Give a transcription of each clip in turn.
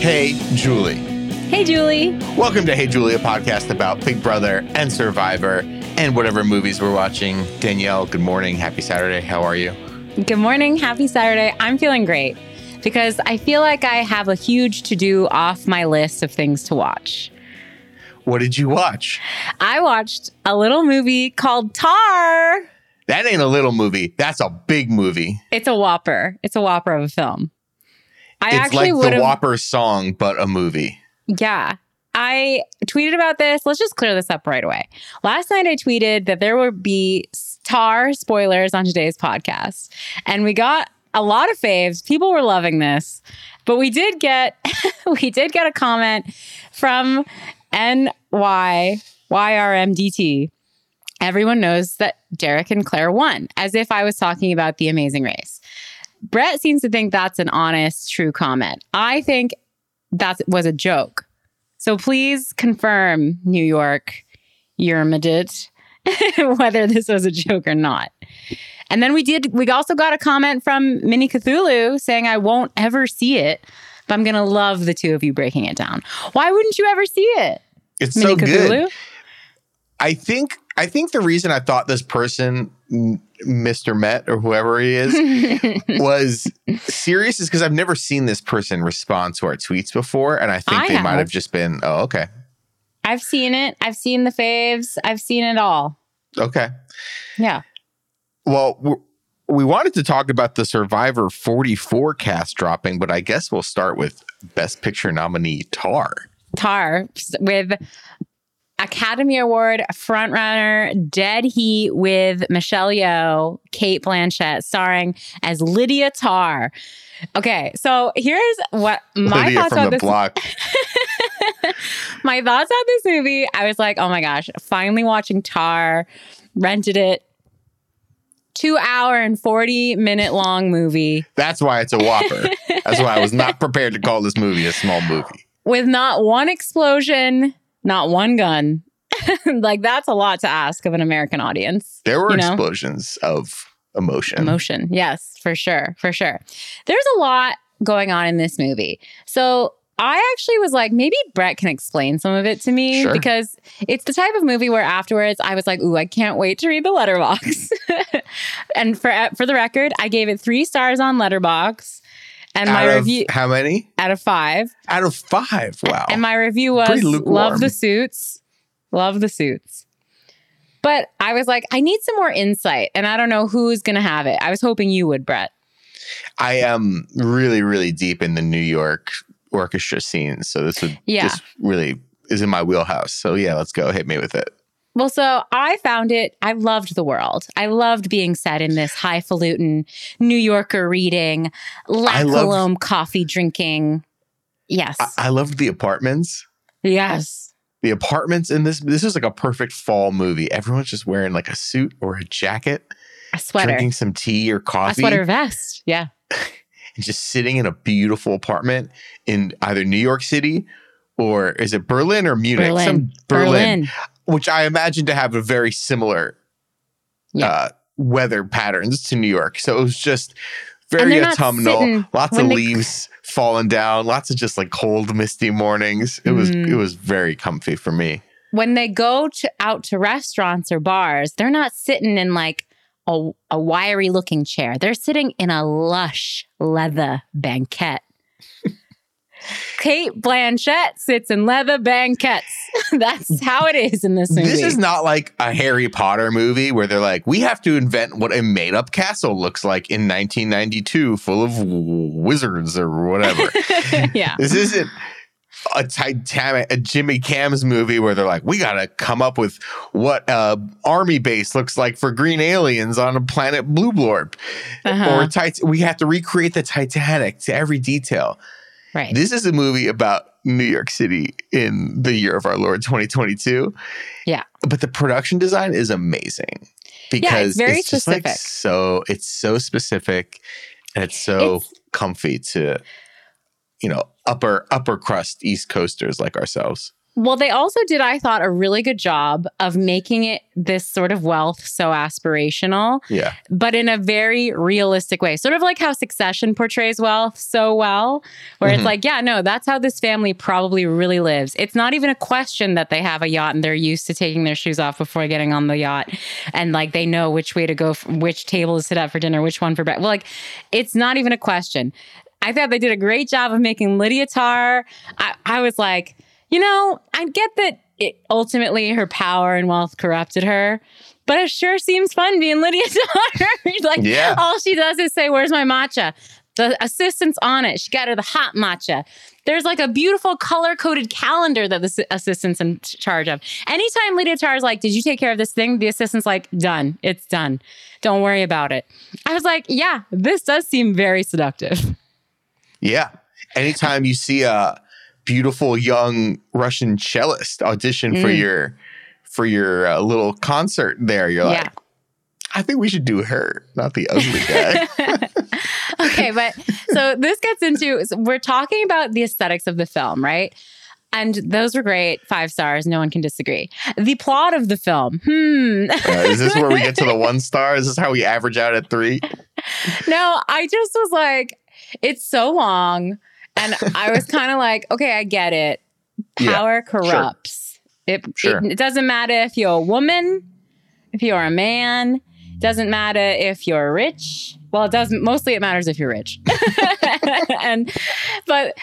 Hey, Julie. Hey, Julie. Welcome to Hey Julie, a podcast about Big Brother and Survivor and whatever movies we're watching. Danielle, good morning. Happy Saturday. How are you? Good morning. Happy Saturday. I'm feeling great because I feel like I have a huge to do off my list of things to watch. What did you watch? I watched a little movie called Tar. That ain't a little movie. That's a big movie. It's a whopper. It's a whopper of a film. I it's actually like the. Whopper song, but a movie. Yeah. I tweeted about this. Let's just clear this up right away. Last night I tweeted that there would be star spoilers on today's podcast. And we got a lot of faves. People were loving this. But we did get we did get a comment from NY YRMDT. Everyone knows that Derek and Claire won, as if I was talking about the amazing race. Brett seems to think that's an honest, true comment. I think that was a joke. So please confirm, New York, Yermidit, whether this was a joke or not. And then we did, we also got a comment from Minnie Cthulhu saying, I won't ever see it, but I'm going to love the two of you breaking it down. Why wouldn't you ever see it? It's Minnie so good. Cthulhu? I think I think the reason I thought this person, Mr. Met or whoever he is, was serious is because I've never seen this person respond to our tweets before, and I think I they might have. have just been, oh, okay, I've seen it. I've seen the faves. I've seen it all. okay. Yeah. Well, we wanted to talk about the Survivor 44 cast dropping, but I guess we'll start with Best Picture nominee Tar. Tar with Academy Award frontrunner Dead Heat with Michelle Yeoh, Cate Blanchett, starring as Lydia Tar. Okay, so here's what my Lydia thoughts on the this. block. My thoughts on this movie. I was like, oh my gosh, finally watching Tar. Rented it. Two hour and 40 minute long movie That's why it's a whopper. That's why I was not prepared to call this movie a small movie. with not one explosion, not one gun. like, that's a lot to ask of an American audience. There were You know? explosions of emotion. Emotion. Yes, for sure. For sure. There's a lot going on in this movie. So I actually was like, maybe Brett can explain some of it to me Sure. because it's the type of movie where afterwards I was like, ooh, I can't wait to read the Letterboxd. and for for the record, I gave it three stars on Letterboxd. And my out of review how many? out of five. Out of five. Wow. And my review was love the suits. Love the suits. But I was like, I need some more insight. And I don't know who's gonna have it. I was hoping you would, Brett. I am really, really deep in the New York orchestra scene. So this would Yeah. this really is in my wheelhouse. So yeah, let's go. Hit me with it. Well, so I found it, I loved the world. I loved being set in this highfalutin New Yorker reading, La Colombe coffee drinking. Yes. I, I loved the apartments. yes. The apartments in this this is like a perfect fall movie. Everyone's just wearing like a suit or a jacket, A sweater. drinking some tea or coffee, A sweater vest. Yeah. and just sitting in a beautiful apartment in either New York City or is it Berlin or Munich? Berlin. Some Berlin, which I imagine to have a very similar Yeah. uh, weather patterns to New York. So it was just very autumnal, sitting- lots of leaves falling down, lots of just like cold, misty mornings. It was Mm. it was very comfy for me. When they go to out to restaurants or bars, they're not sitting in like a, a wiry looking chair. They're sitting in a lush leather banquette. Cate Blanchett sits in leather banquettes. That's how it is in this movie. This is not like a Harry Potter movie where they're like, we have to invent what a made up castle looks like in 1992, full of wizards or whatever. yeah. this isn't a Titanic, a Jimmy Cam's movie where they're like, we got to come up with what a army base looks like for green aliens on a planet Blue Blorb. Uh-huh. Or tit- we have to recreate the Titanic to every detail. Right. This is a movie about New York City in the year of our Lord 2022. Yeah. But the production design is amazing because very it's just like specific. so it's so specific and it's so It's- comfy to you know upper upper crust East Coasters like ourselves. Well, they also did, I thought, a really good job of making it this sort of wealth so aspirational, Yeah. but in a very realistic way. Sort of like how Succession portrays wealth so well, where Mhm. it's like, yeah, no, that's how this family probably really lives. It's not even a question that they have a yacht and they're used to taking their shoes off before getting on the yacht. And like they know which way to go, which table to sit at for dinner, which one for breakfast. Well, like it's not even a question. I thought they did a great job of making Lydia Tar. I, I was like, you know, I get that it, ultimately her power and wealth corrupted her, but it sure seems fun being Lydia Tarr. like, Yeah. all she does is say, Where's my matcha? The assistant's on it. She got her the hot matcha. There's like a beautiful color coded calendar that the s- assistant's in charge of. Anytime Lydia Tarr is like, Did you take care of this thing? The assistant's like, Done. It's done. Don't worry about it. I was like, Yeah, this does seem very seductive. Yeah. Anytime you see a beautiful young Russian cellist audition for Mm. your for your uh, little concert there, you're Yeah. like, I think we should do her, not the ugly guy. okay, but so this gets into so we're talking about the aesthetics of the film, right? And those were great, five stars. No one can disagree. The plot of the film, hmm. Uh, is this where we get to the one star? Is this how we average out at three? no, I just was like, it's so long, and I was kind of like, okay, I get it. Yeah, Power corrupts. It, Sure. it it doesn't matter if you're a woman, if you're a man. It doesn't matter if you're rich. Well, it doesn't. Mostly, it matters if you're rich. and but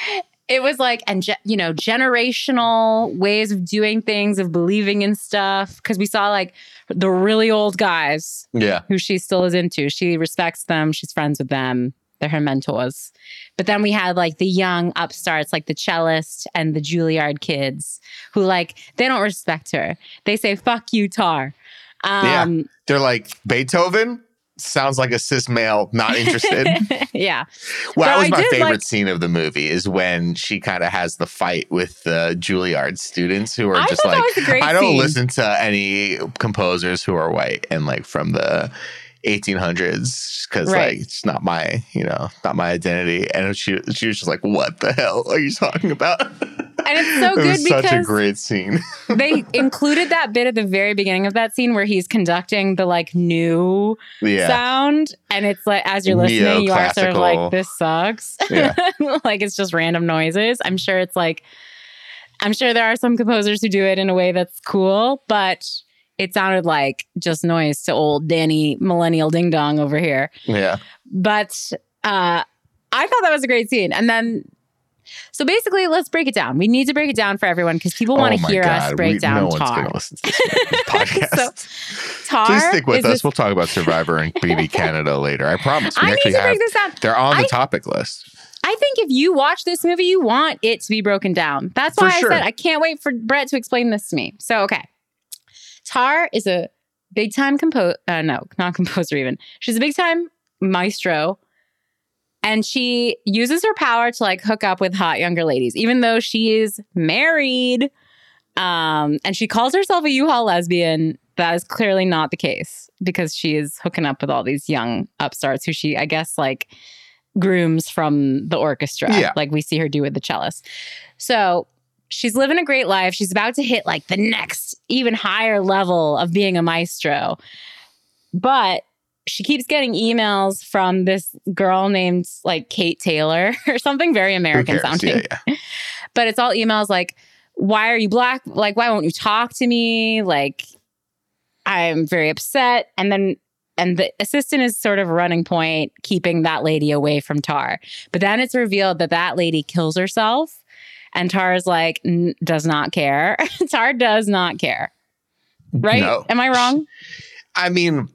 it was like and ge- you know generational ways of doing things of believing in stuff because we saw like the really old guys Yeah. who she still is into she respects them she's friends with them they're her mentors. But then we had like the young upstarts like the cellist and the juilliard kids who like they don't respect her. They say fuck you tar. Um They're like, Beethoven? Sounds like a cis male, not interested. yeah. Well, that was my favorite like- scene of the movie is when she kind of has the fight with the Juilliard students who are I just like, that was a great I don't scene. listen to any composers who are white and like from the 1800s because Right. like it's not my you know not my identity. And she she was just like what the hell are you talking about? And it's so it good was such a great scene. they included that bit at the very beginning of that scene where he's conducting the like new yeah. sound. And it's like as you're listening you are sort of like this sucks. Yeah. like it's just random noises. I'm sure it's like i'm sure there are some composers who do it in a way that's cool but it sounded like just noise to old danny millennial ding dong over here. Yeah. But uh i thought that was a great scene. And then so basically let's break it down. We need to break it down for everyone because people want oh to hear us break we- down no tar. listen to this podcast. Tar please stick with us. this- we'll talk about survivor and bb canada later. I promise. We i need to have break this down. They're on the I- topic list. I think if you watch this movie, you want it to be broken down. That's why sure. I said I can't wait for Brett to explain this to me. So, okay. Tar is a big time composer. Uh, no, not composer even. She's a big time maestro. And she uses her power to like hook up with hot younger ladies, even though she is married. Um, and she calls herself a U-Haul lesbian. That is clearly not the case because she is hooking up with all these young upstarts who she, I guess, like grooms from the orchestra, Yeah. like we see her do with the cellist. So she's living a great life. She's about to hit like the next, even higher level of being a maestro. But she keeps getting emails from this girl named like Kate Taylor or something very American sounding. yeah yeah But it's all emails like, why are you black? Like, why won't you talk to me? Like, I'm very upset. And then, and the assistant is sort of a running point, keeping that lady away from Tar. But then it's revealed that that lady kills herself. And Tar is like, "N- does not care. Tar does not care. Right? No. Am I wrong? I mean,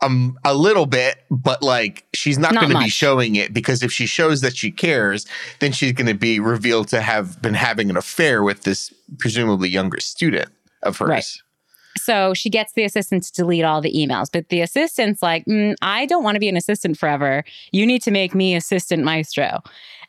um, a little bit, but like she's not, Not going to be showing it because if she shows that she cares, then she's going to be revealed to have been having an affair with this presumably younger student of hers. Right. So she gets the assistant to delete all the emails, but the assistant's like, "Mm, I don't want to be an assistant forever. You need to make me assistant maestro.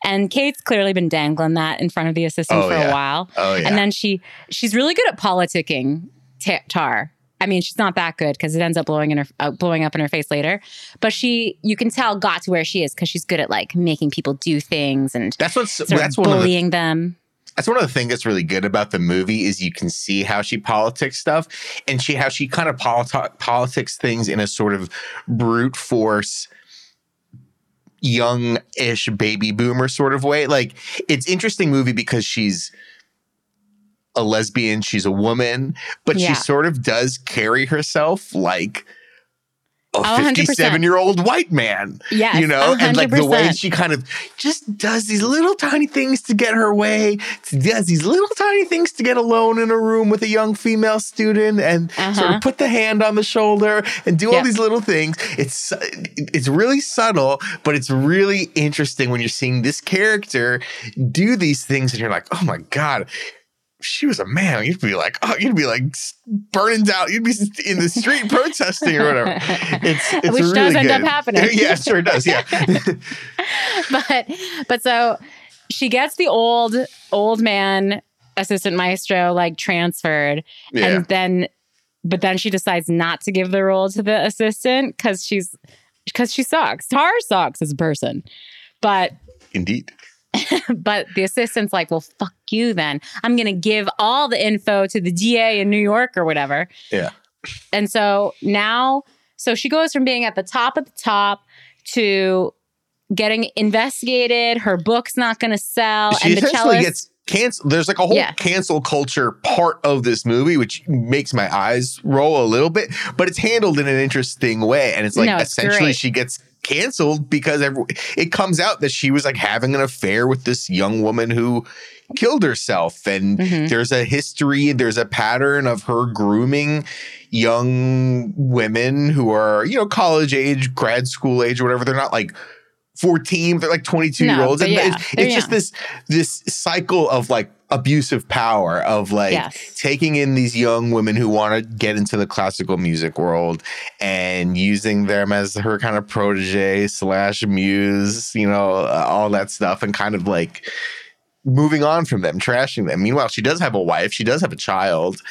And Kate's clearly been dangling that in front of the assistant Oh, for yeah. a while. Oh yeah. And then she she's really good at politicking ta- Tar. I mean, she's not that good because it ends up blowing in her uh, blowing up in her face later. But she, you can tell, got to where she is because she's good at like making people do things and that's what's that's of the bullying them. That's one of the things that's really good about the movie is you can see how she politics stuff and she how she kind of politi- politics things in a sort of brute force young-ish baby boomer sort of way. Like it's interesting movie because she's a lesbian, she's a woman, but Yeah. she sort of does carry herself like a Oh, 100%. 57 year old white man Yes, you know, and like the way she kind of just does these little tiny things to get her way, does these little tiny things to get alone in a room with a young female student, and sort Uh-huh. of put the hand on the shoulder and do all Yeah. these little things. It's it's really subtle, but it's really interesting when you're seeing this character do these things, and you're like, oh my god. She was a man. You'd be like, oh, you'd be like burning down. You'd be in the street protesting or whatever. It's, it's Which really does end good. up happening. yeah, sure it sure does. Yeah. but but so she gets the old old man assistant maestro like transferred Yeah. and then but then she decides not to give the role to the assistant because she's because she sucks tar sucks as a person but Indeed. but the assistant's like well fuck you then i'm gonna give all the info to the da in new york or whatever Yeah. and so now so she goes from being at the top of the top to getting investigated her book's not gonna sell she and the essentially cellist gets canceled. There's like a whole Yeah. cancel culture part of this movie, which makes my eyes roll a little bit, but it's handled in an interesting way. And it's like No, it's essentially great. she gets canceled because every, it comes out that she was like having an affair with this young woman who killed herself. And Mhm. there's a history, there's a pattern of her grooming young women who are, you know, college age, grad school age, or whatever. They're not like 14, they're like 22 year olds. And yeah, it's, it's just this this cycle of like abusive power of like Yes. taking in these young women who want to get into the classical music world and using them as her kind of protege slash muse, you know, all that stuff, and kind of like moving on from them, trashing them. Meanwhile, she does have a wife, she does have a child.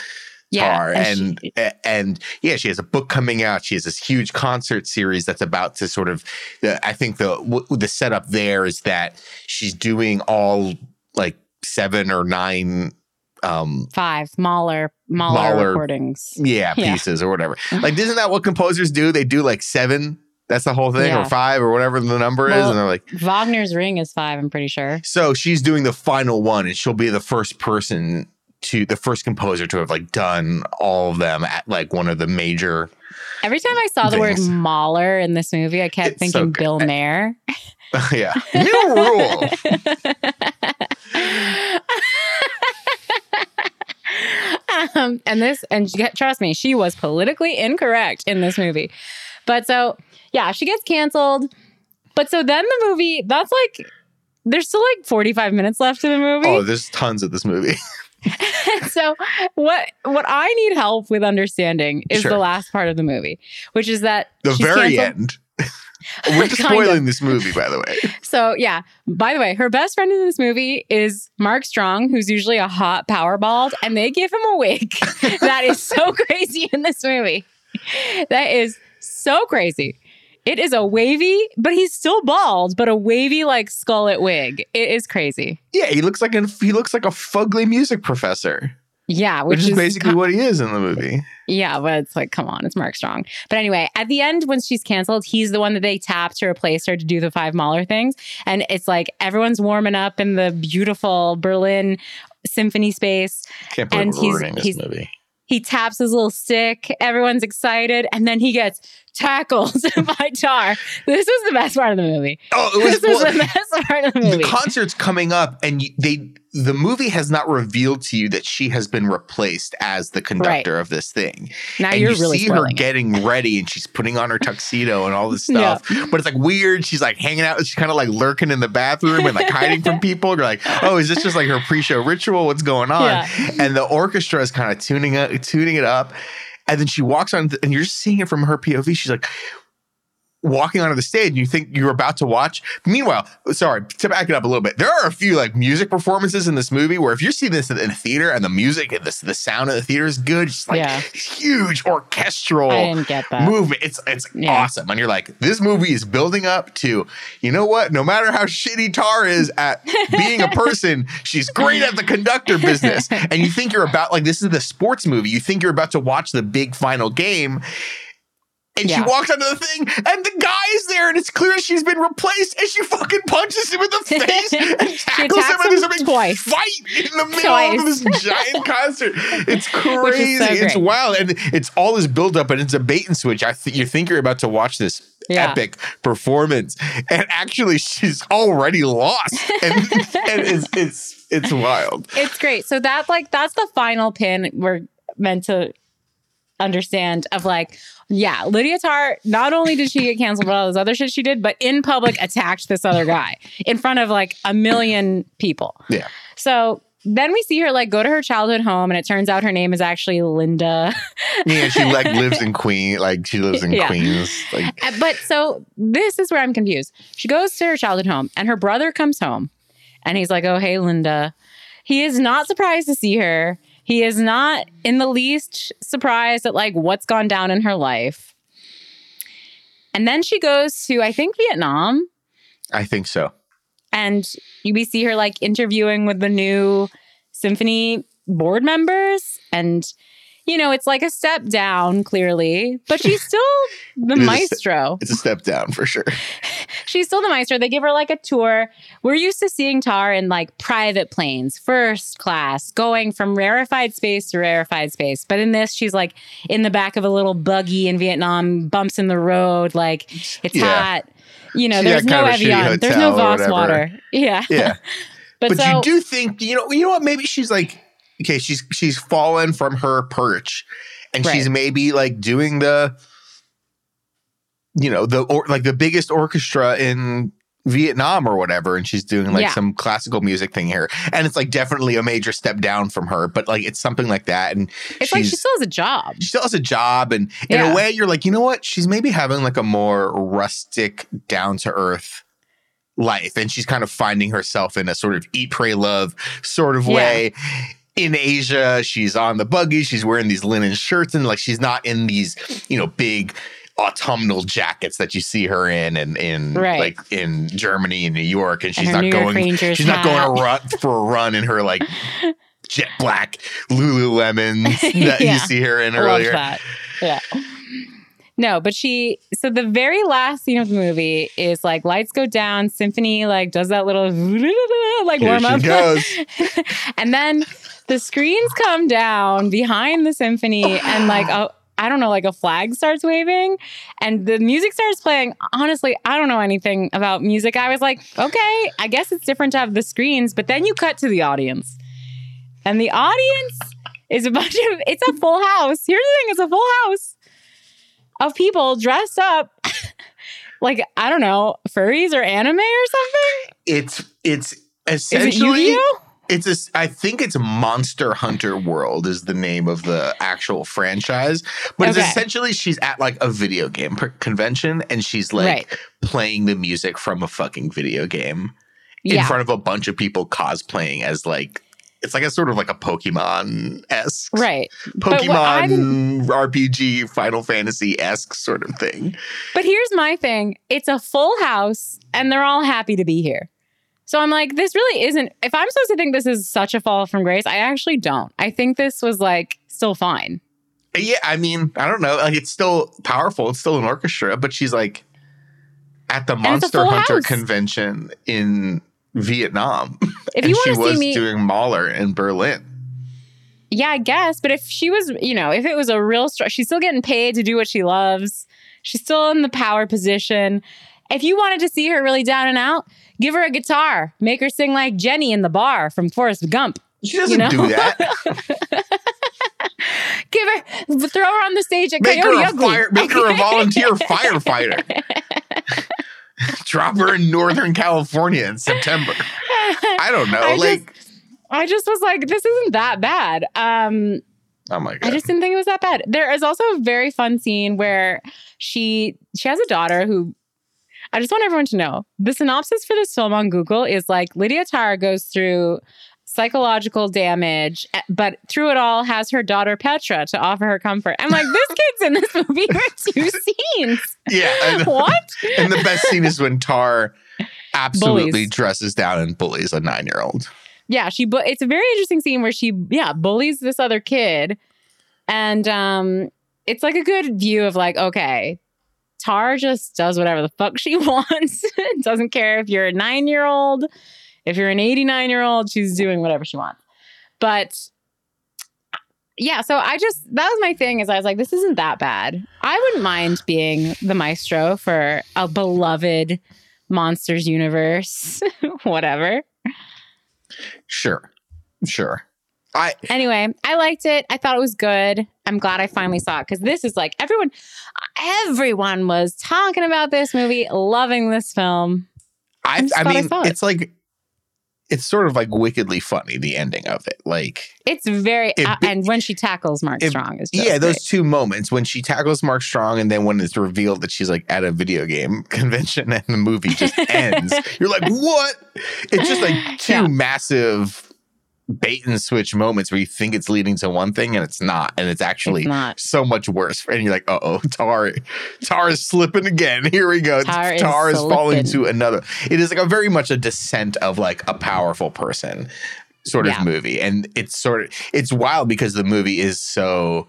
Yeah, and and and, and yeah, she has a book coming out. She has this huge concert series that's about to sort of. I think the the setup there is that she's doing all like seven or nine um five Mahler Mahler, Mahler. recordings yeah, Yeah. pieces or whatever. Like, isn't that what composers do? They do like seven. That's the whole thing, Yeah. or five, or whatever the number is, and they're like. Wagner's Ring is five I'm pretty sure So she's doing the final one, and she'll be the first person to the first composer to have like done all of them at like one of the major. Every time I saw the word. Mahler in this movie I kept It's thinking good. Bill Maher yeah, new rule. um, and this, and she- trust me, she was politically incorrect in this movie. But so, yeah, she gets canceled. But so then the movie, that's like, there's still like 45 minutes left in the movie. Oh, there's tons of this movie. so what what I need help with understanding is Sure. the last part of the movie, which is that The very canceled- end. We're just Kind of. spoiling this movie, by the way. So yeah. By the way, her best friend in this movie is Mark Strong, who's usually a hot power bald, and they give him a wig that is so crazy in this movie. That is so crazy. It is a wavy, but he's still bald, but a wavy like skullet wig. It is crazy. Yeah, he looks like a he looks like a fugly music professor, Yeah, which, which, is, basically what he is in the movie. Yeah, but it's like, come on, it's Mark Strong. But anyway, at the end, when she's canceled, he's the one that they tap to replace her to do the five Mahler things. And it's like everyone's warming up in the beautiful Berlin symphony space. Can't believe And we're he's- he's- movie. He taps his little stick. Everyone's excited. And then he gets tackled by Tar. This is the best part of the movie. Oh, it was This is well, the best part of the movie. the concert's coming up, and they the movie has not revealed to you that she has been replaced as the conductor of this thing. now and you're you really see her spoiling it. getting ready and she's putting on her tuxedo and all this stuff. But it's like weird. She's like hanging out. She's kind of like lurking in the bathroom and like hiding from people. You're like, oh, is this just like her pre-show ritual? What's going on? Yeah. And the orchestra is kind of tuning up, tuning it up. And then she walks on, and you're just seeing it from her POV. She's like, walking onto the stage and you think you're about to watch. Meanwhile, sorry, to back it up a little bit, there are a few like music performances in this movie where if you're seeing this in a theater and the music and the, the sound of the theater is good, just like Yeah. huge orchestral I didn't get that. movement. It's it's Yeah. awesome. And you're like, this movie is building up to, you know what? No matter how shitty Tar is at being a person, she's great at the conductor business. And you think you're about like this is the sports movie. You think you're about to watch the big final game. And she walks onto the thing, and the guy is there, and it's clear she's been replaced, and she fucking punches him in the face and tackles him, and there's a big twice. fight in the middle Twice. of this giant concert. It's crazy. so it's wild, and it's all this build up, and it's a bait and switch. I th- you think you're about to watch this Yeah. epic performance, and actually, she's already lost, and, and it's it's it's wild. It's great. So that like that's the final pin we're meant to understand of like, yeah, Lydia Tarr, not only did she get canceled for all this other shit she did, but in public attacked this other guy in front of like a million people. Yeah. So then we see her like go to her childhood home, and it turns out her name is actually Linda. Yeah, she like lives in Queen, like she lives in Yeah. Queens, like Uh, But so this is where I'm confused. She goes to her childhood home, and her brother comes home, and he's like, "Oh, hey, Linda." He is not surprised to see her. He is not in the least surprised at like what's gone down in her life. And then she goes to, I think, Vietnam, I think so. and we see her like interviewing with the new symphony board members, and you know, it's like a step down, clearly, but she's still the It is a maestro. It's a step down for sure. She's still the maestro. They give her like a tour. We're used to seeing Tar in like private planes, first class, going from rarefied space to rarefied space. But in this, she's like in the back of a little buggy in Vietnam, bumps in the road, like it's Yeah. hot. You know, She's there's no kind of a shitty Evian, there's no Voss water. Yeah. Yeah. but, but so you do think you know you know what maybe she's like okay she's she's fallen from her perch and she's maybe like doing the you know the or like the biggest orchestra in Vietnam or whatever and she's doing like Yeah. some classical music thing here and it's like definitely a major step down from her but like it's something like that and it's like she still has a job. she still has a job and in a way you're like you know what she's maybe having like a more rustic down to earth life and she's kind of finding herself in a sort of eat pray love sort of Yeah. way in asia she's on the buggy she's wearing these linen shirts and like she's not in these you know big autumnal jackets that you see her in and in Right. like in germany and new york and And she's her not going Rangers she's not going to run for a run in her like jet black lululemons that Yeah. you see her in earlier. Yeah. No, but she, so the very last scene of the movie is like lights go down, symphony like does that little like Here warm up. goes. and then the screens come down behind the symphony and like a, I don't know, like a flag starts waving and the music starts playing. Honestly, I don't know anything about music. I was like, okay, I guess it's different to have the screens, but then you cut to the audience. And the audience is a bunch of it's a full house. Here's the thing, it's a full house of people dressed up like, I don't know, furries or anime or something. It's it's Is it essentially Yu-Gi-Oh? It's a, I think it's Monster Hunter World is the name of the actual franchise, but Okay. it's essentially she's at like a video game convention and she's like Right. playing the music from a fucking video game in Yeah. front of a bunch of people cosplaying as like it's like a sort of like a Pokemon esque Right. But what I Pokemon RPG Final Fantasy esque sort of thing. But here's my thing it's a full house and they're all happy to be here. So I'm like, this really isn't. If I'm supposed to think this is such a fall from grace, I actually don't. I think this was like still fine. Yeah, I mean, I don't know. Like it's still powerful. It's still an orchestra, but she's like at the Monster Hunter house. convention in Vietnam. If and you she want to see was me, doing Mahler in Berlin. yeah, I guess. But if she was, you know, if it was a real, str- she's still getting paid to do what she loves. She's still in the power position. If you wanted to see her really down and out, give her a guitar, make her sing like Jenny in the bar from Forrest Gump. She doesn't know? do that. Give her, throw her on the stage at make Coyote her a Ugly. fire. Make her a volunteer firefighter. Drop her in Northern California in September. I don't know. I just- like I just was like, this isn't that bad. Um, Oh my god. I just didn't think it was that bad. There is also a very fun scene where she she has a daughter who I just want everyone to know. The synopsis for this film on Google is like Lydia Tarr goes through psychological damage, eh, but through it all has her daughter Petra to offer her comfort. I'm like, this kid's in this movie for two scenes. yeah. And, What? and the best scene is when Tar absolutely Bullies. dresses down and bullies a nine year old. yeah, she bu- it's a very interesting scene where she yeah, bullies this other kid. And um it's like a good view of like, okay, Tar just does whatever the fuck she wants. Doesn't care if you're a 9-year-old, if you're an 89-year-old, she's doing whatever she wants. But yeah, so I just that was my thing is I was like, this isn't that bad. I wouldn't mind being the maestro for a beloved monsters universe, whatever. Sure. Sure. I Anyway, I liked it. I thought it was good. I'm glad I finally saw it because this is like everyone, everyone was talking about this movie, loving this film. I, I mean, it. it's like it's sort of like wickedly funny the ending of it. Like, It's very It uh, and when she tackles Mark it- Strong is just yeah, those great. two moments when she tackles Mark Strong, and then when it's revealed that she's like at a video game convention and the movie just ends. You're like, what? It's just like two Yeah. massive bait and switch moments where you think it's leading to one thing and it's not, and it's actually It's not. so much worse. And you're like, uh oh, Tar, Tar is slipping again. Here we go. Tar Tar, is is, falling to another. It is like a very much a descent of like a powerful person sort of movie. And it's sort of it's wild because the movie is so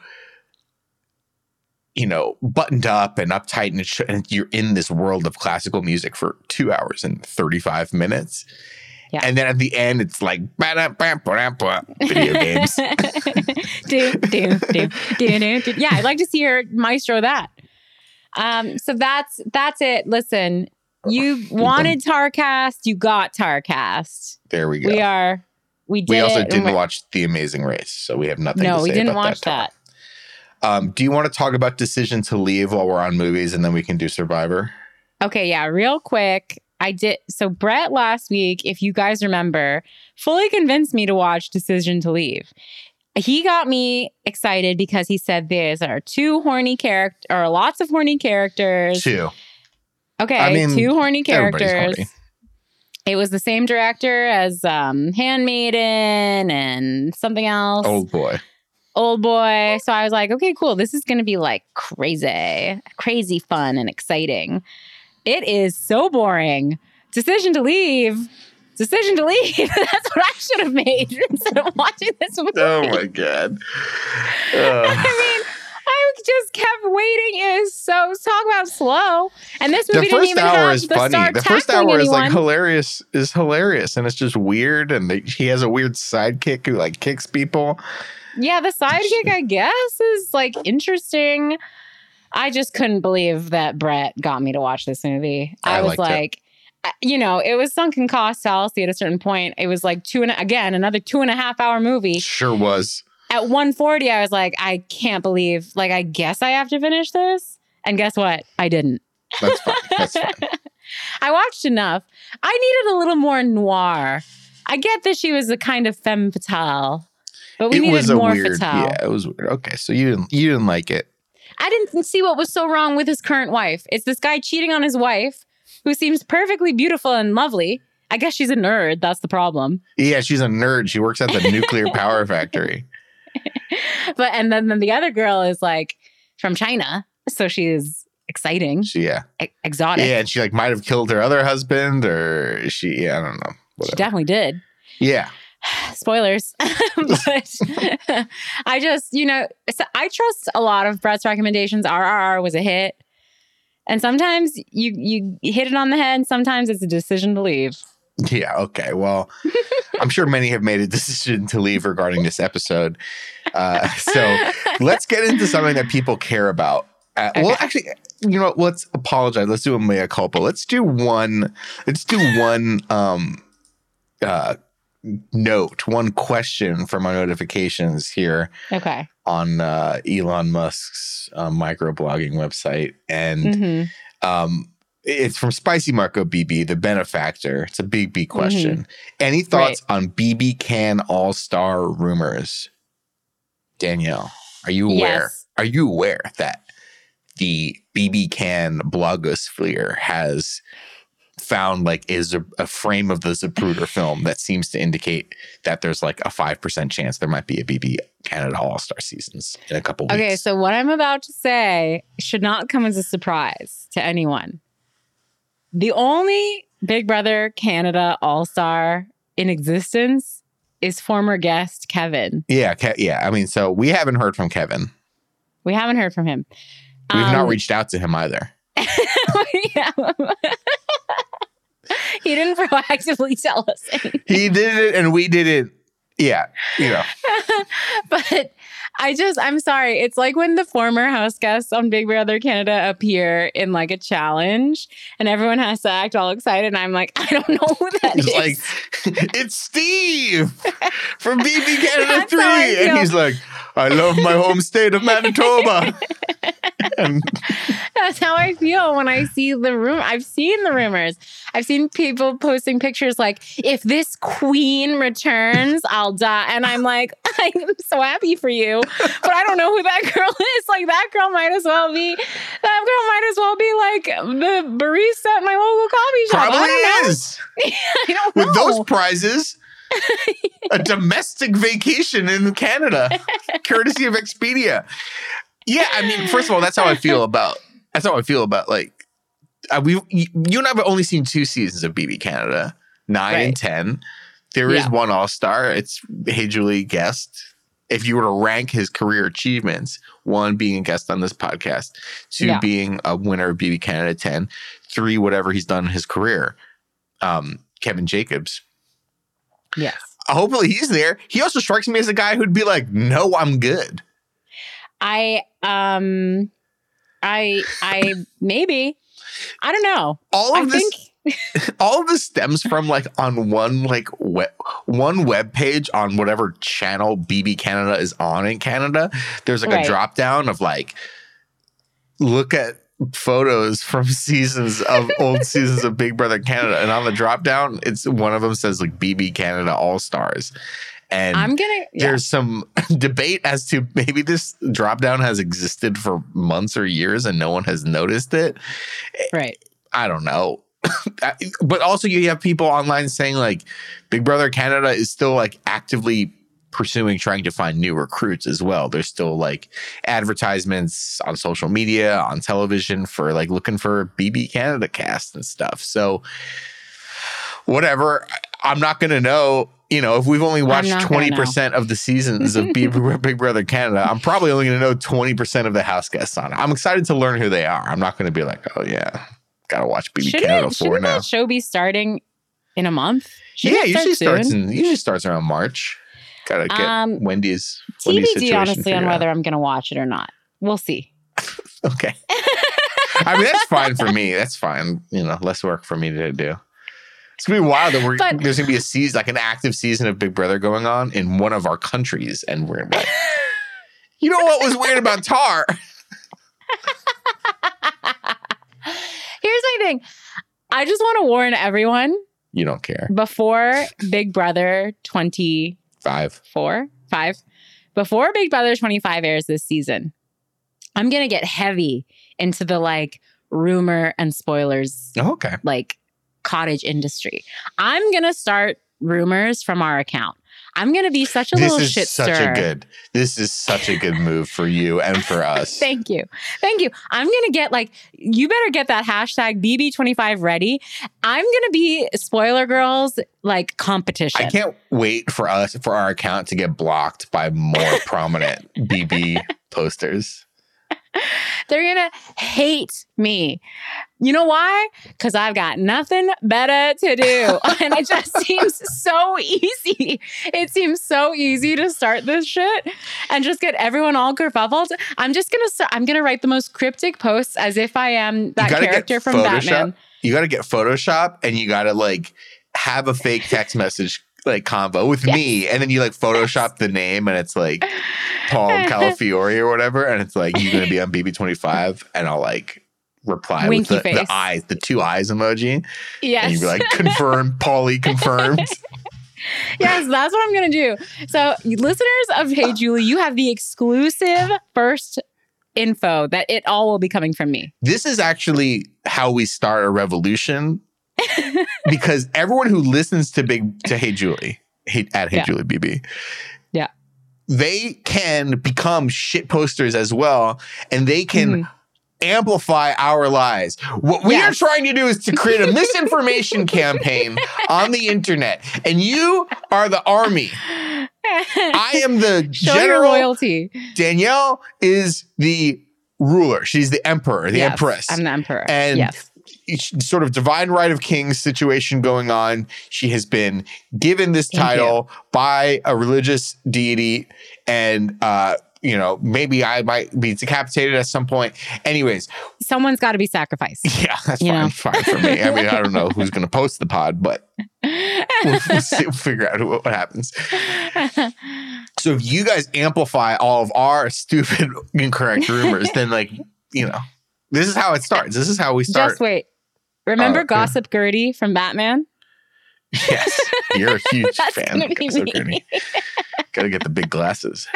you know, buttoned up and uptight, and, sh- and you're in this world of classical music for two hours and 35 minutes. Yeah. And then at the end, it's like video games. do, do, do, do, do, do. Yeah, I'd like to see her maestro that. Um, so that's that's it. Listen, you wanted Tarcast, you got Tarcast. There we go. We are we did we also didn't watch The Amazing Race, so we have nothing to No, say we didn't about watch that. that. Um, do you want to talk about Decision to Leave while we're on movies and then we can do Survivor? Okay, yeah, real quick. I did so Brett last week, if you guys remember, fully convinced me to watch Decision to Leave. He got me excited because he said there's are two horny character or lots of horny characters. Two. Okay, I mean, two horny characters. horny. It was the same director as um Handmaiden and something else. Old boy. old boy. So I was like, okay, cool. This is going to be like crazy, crazy fun and exciting. It is so boring. Decision to leave. Decision to leave. That's what I should have made instead of watching this oh movie. Oh my god. I mean, I just kept waiting. It is so talk about slow. And this movie the didn't even hour have is the funny. The first hour is like hilarious. Is hilarious, and it's just weird. And they, he has a weird sidekick who like kicks people. Yeah, the sidekick, I guess, is like interesting. I just couldn't believe that Brett got me to watch this movie. I, I was liked it. like, you know, it was sunken cost fallacy at a certain point. It was like two and a- again another two and a half hour movie. Sure was. At 140, I was like, I can't believe. Like, I guess I have to finish this. And guess what? I didn't. That's fine. That's fine. I watched enough. I needed a little more noir. I get that she was a kind of femme fatale, but we it needed more weird. fatale. Yeah, it was weird. Okay, so you didn't you didn't like it. I didn't see what was so wrong with his current wife. It's this guy cheating on his wife who seems perfectly beautiful and lovely. I guess she's a nerd. That's the problem. Yeah, she's a nerd. She works at the nuclear power factory. But and then, then the other girl is like from China, so she's exciting, She, yeah, e- exotic. yeah, and she like might have killed her other husband, or she. Yeah, I don't know. She definitely did. yeah, Spoilers, but I just you know so I trust a lot of Brett's recommendations. RRR was a hit, and sometimes you you hit it on the head. Sometimes it's a decision to leave. yeah. Okay. Well, I'm sure many have made a decision to leave regarding this episode. Uh, so let's get into something that people care about. Uh, Well, actually, you know, what? let's apologize. Let's do a mea culpa. Let's do one. Let's do one. Um, uh, note one question from our notifications here Okay. on uh, Elon Musk's uh, microblogging website, and hmm um, it's from Spicy Marco BB, the benefactor. It's a big B question. Any thoughts on BB Can All Star rumors? Danielle, are you aware? Yes. Are you aware that the BB Can blogosphere has found like is a, a frame of the Zapruder film that seems to indicate that there's like a five percent chance there might be a BB Canada All Star seasons in a couple weeks. Okay, so what I'm about to say should not come as a surprise to anyone. The only Big Brother Canada All Star in existence is former guest Kevin. yeah, Ke- yeah. I mean, so we haven't heard from Kevin. We haven't heard from him. We've not Um, reached out to him either. Yeah. he didn't proactively tell us anything. He did it, and we did it. Yeah, you know. but I just, I'm sorry. It's like when the former house guests on Big Brother Canada appear in like a challenge and everyone has to act all excited. And I'm like, I don't know who that is. He's like, it's Steve from BB Canada That's how I 3. And he's like, I love my home state of Manitoba. and That's how I feel when I see the room. I've seen the rumors. I've seen people posting pictures like, if this queen returns, I'll die. And I'm like, I'm so happy for you. But I don't know who that girl is. Like, that girl might as well be, that girl might as well be like the barista at my local coffee shop. probably I is. I don't know. With those prizes, a domestic vacation in Canada, courtesy of Expedia. Yeah, I mean, first of all, that's how I feel about. That's how I feel about like. Uh, we, you and I have only seen two seasons of BB Canada, nine Right. and ten. There is Yeah. one All Star. It's Hey Julie guest. If you were to rank his career achievements, one being a guest on this podcast, two Yeah. being a winner of BB Canada 10, three, whatever he's done in his career. Um, Kevin Jacobs. Yes. Hopefully he's there. He also strikes me as a guy who'd be like, no, I'm good. I, um, I, I, maybe, I don't know. All I of this think, all of this stems from like on one like web one web page on whatever channel BB Canada is on in Canada. There's like Right. a drop down of like look at photos from seasons of old seasons of Big Brother Canada, and on the drop down, it's one of them says like BB Canada All Stars, and I'm gonna, yeah. there's some debate as to maybe this drop down has existed for months or years and no one has noticed it. right. I don't know. but also you have people online saying like Big Brother Canada is still like actively pursuing trying to find new recruits as well. There's still like advertisements on social media, on television for like looking for BB Canada cast and stuff. So whatever, I'm not going to know, you know, if we've only watched 20% of the seasons of Big Big Brother Canada, I'm probably only going to know 20% of the house guests on it. I'm excited to learn who they are. I'm not going to be like, "Oh yeah, got to watch BB Shouldn't, Canada it, 4 shouldn't now." that show be starting in a month? Shouldn't yeah, usually start starts in usually starts around March. Gotta get Um, Wendy's, Wendy's TBD, honestly, on figured out. whether I'm going to watch it or not. We'll see. Okay. I mean, that's fine for me. That's fine. You know, less work for me to do. It's gonna be wild that we're But- there's gonna be a season, like an active season of Big Brother going on in one of our countries, and we're gonna like, you know what was weird about Tar? Here's my thing. I just want to warn everyone You don't care. before Big Brother 24, Five. 5, before Big Brother 25 airs this season, I'm going to get heavy into the like rumor and spoilers Oh, okay. like cottage industry. I'm going to start rumors from our account. I'm going to be such a This little is shit such a good. This is such a good move for you and for us. Thank you. Thank you. I'm going to get like, you better get that hashtag BB25 ready. I'm going to be spoiler girls like competition. I can't wait for us for our account to get blocked by more prominent BB posters. They're to hate me. You know why? Because I've got nothing better to do. and it just seems so easy. It seems so easy to start this shit and just get everyone all kerfuffled. I'm just to start, I'm to write the most cryptic posts as if I am that character from Photoshop. Batman. You got to get Photoshop and you got to like have a fake text message like combo with Yes. me, and then you like Photoshop the name, and it's like Paul Calafiore or whatever, and it's like you're gonna be on BB twenty five, and I'll like reply Winky with the, the eyes, the two eyes emoji, Yes. and you'd be like confirmed, Paulie confirmed. yes, that's what I'm gonna do. So, listeners of Hey Julie, you have the exclusive first info that it all will be coming from me. This is actually how we start a revolution because everyone who listens to Big to Hey Julie, hey, at Hey Yeah. Julie BB, Yeah. they can become shit posters as well, and they can Mhm. amplify our lies. What we Yes. are trying to do is to create a misinformation campaign on the internet, and you are the army. I am the Show your general. loyalty. Danielle is the ruler. She's the emperor, the Yes, empress. I'm the emperor. And yes. Sort of divine right of kings situation going on. She has been given this Thank title by a religious deity, and uh, you know, maybe I might be decapitated at some point. Anyways, Someone's got to be sacrificed. yeah, that's You fine, fine for me. I mean, I don't know who's going to post the pod, but we'll, we'll see, we'll figure out what, what happens. So if you guys amplify all of our stupid, incorrect rumors, then like you know, this is how it starts. This is how we start. Just wait. Remember Uh, yeah. Gossip Gerty from Batman? Yes, you're a huge fan. of Gossip me. Gerty. Gotta get the big glasses.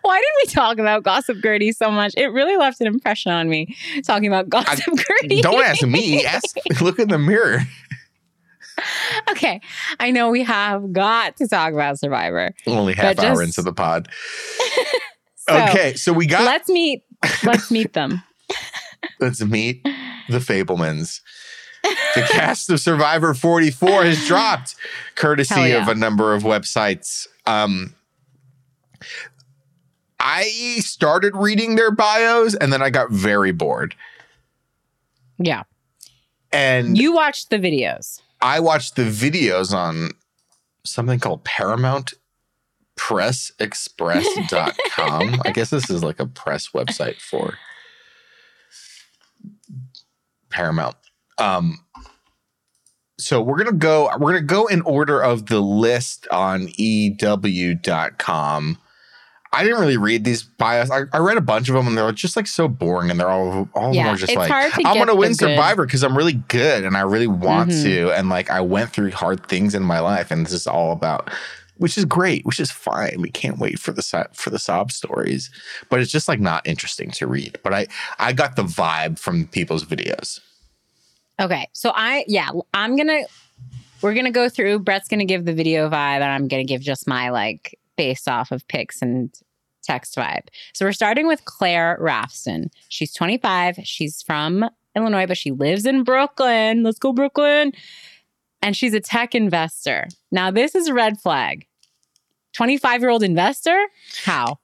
Why did we talk about Gossip Gerty so much? It really left an impression on me talking about Gossip Gerty. Don't ask me. Ask. Look in the mirror. okay. I know we have got to talk about Survivor. Only half But hour into the pod. So okay, so we got. let's meet let's meet them. Let's meet the Fabelmans. The cast of Survivor 44 has dropped, courtesy yeah. of a number of websites. Um, I started reading their bios and then I got very bored. Yeah. And You watched the videos. I watched the videos on something called Paramount pressexpress.com. I guess this is like a press website for Paramount. Um so we're going to go we're to go in order of the list on ew.com. I didn't really read these bios. I, I read a bunch of them and they're just like so boring and they're all all of them are just like I'm going to win Survivor because I'm really good and I really want Mhm. to and like I went through hard things in my life and this is all about which is great, which is fine. We can't wait for the so- for the sob stories, but it's just like not interesting to read. But I I got the vibe from people's videos. Okay. So I yeah, I'm gonna we're gonna go through. Brett's gonna give the video vibe, and I'm gonna give just my like based off of pics and text vibe. So we're starting with Claire Rafson. She's 25. She's from Illinois, but she lives in Brooklyn. Let's go, Brooklyn. And she's a tech investor. Now, this is a red flag. 25 year old investor? How?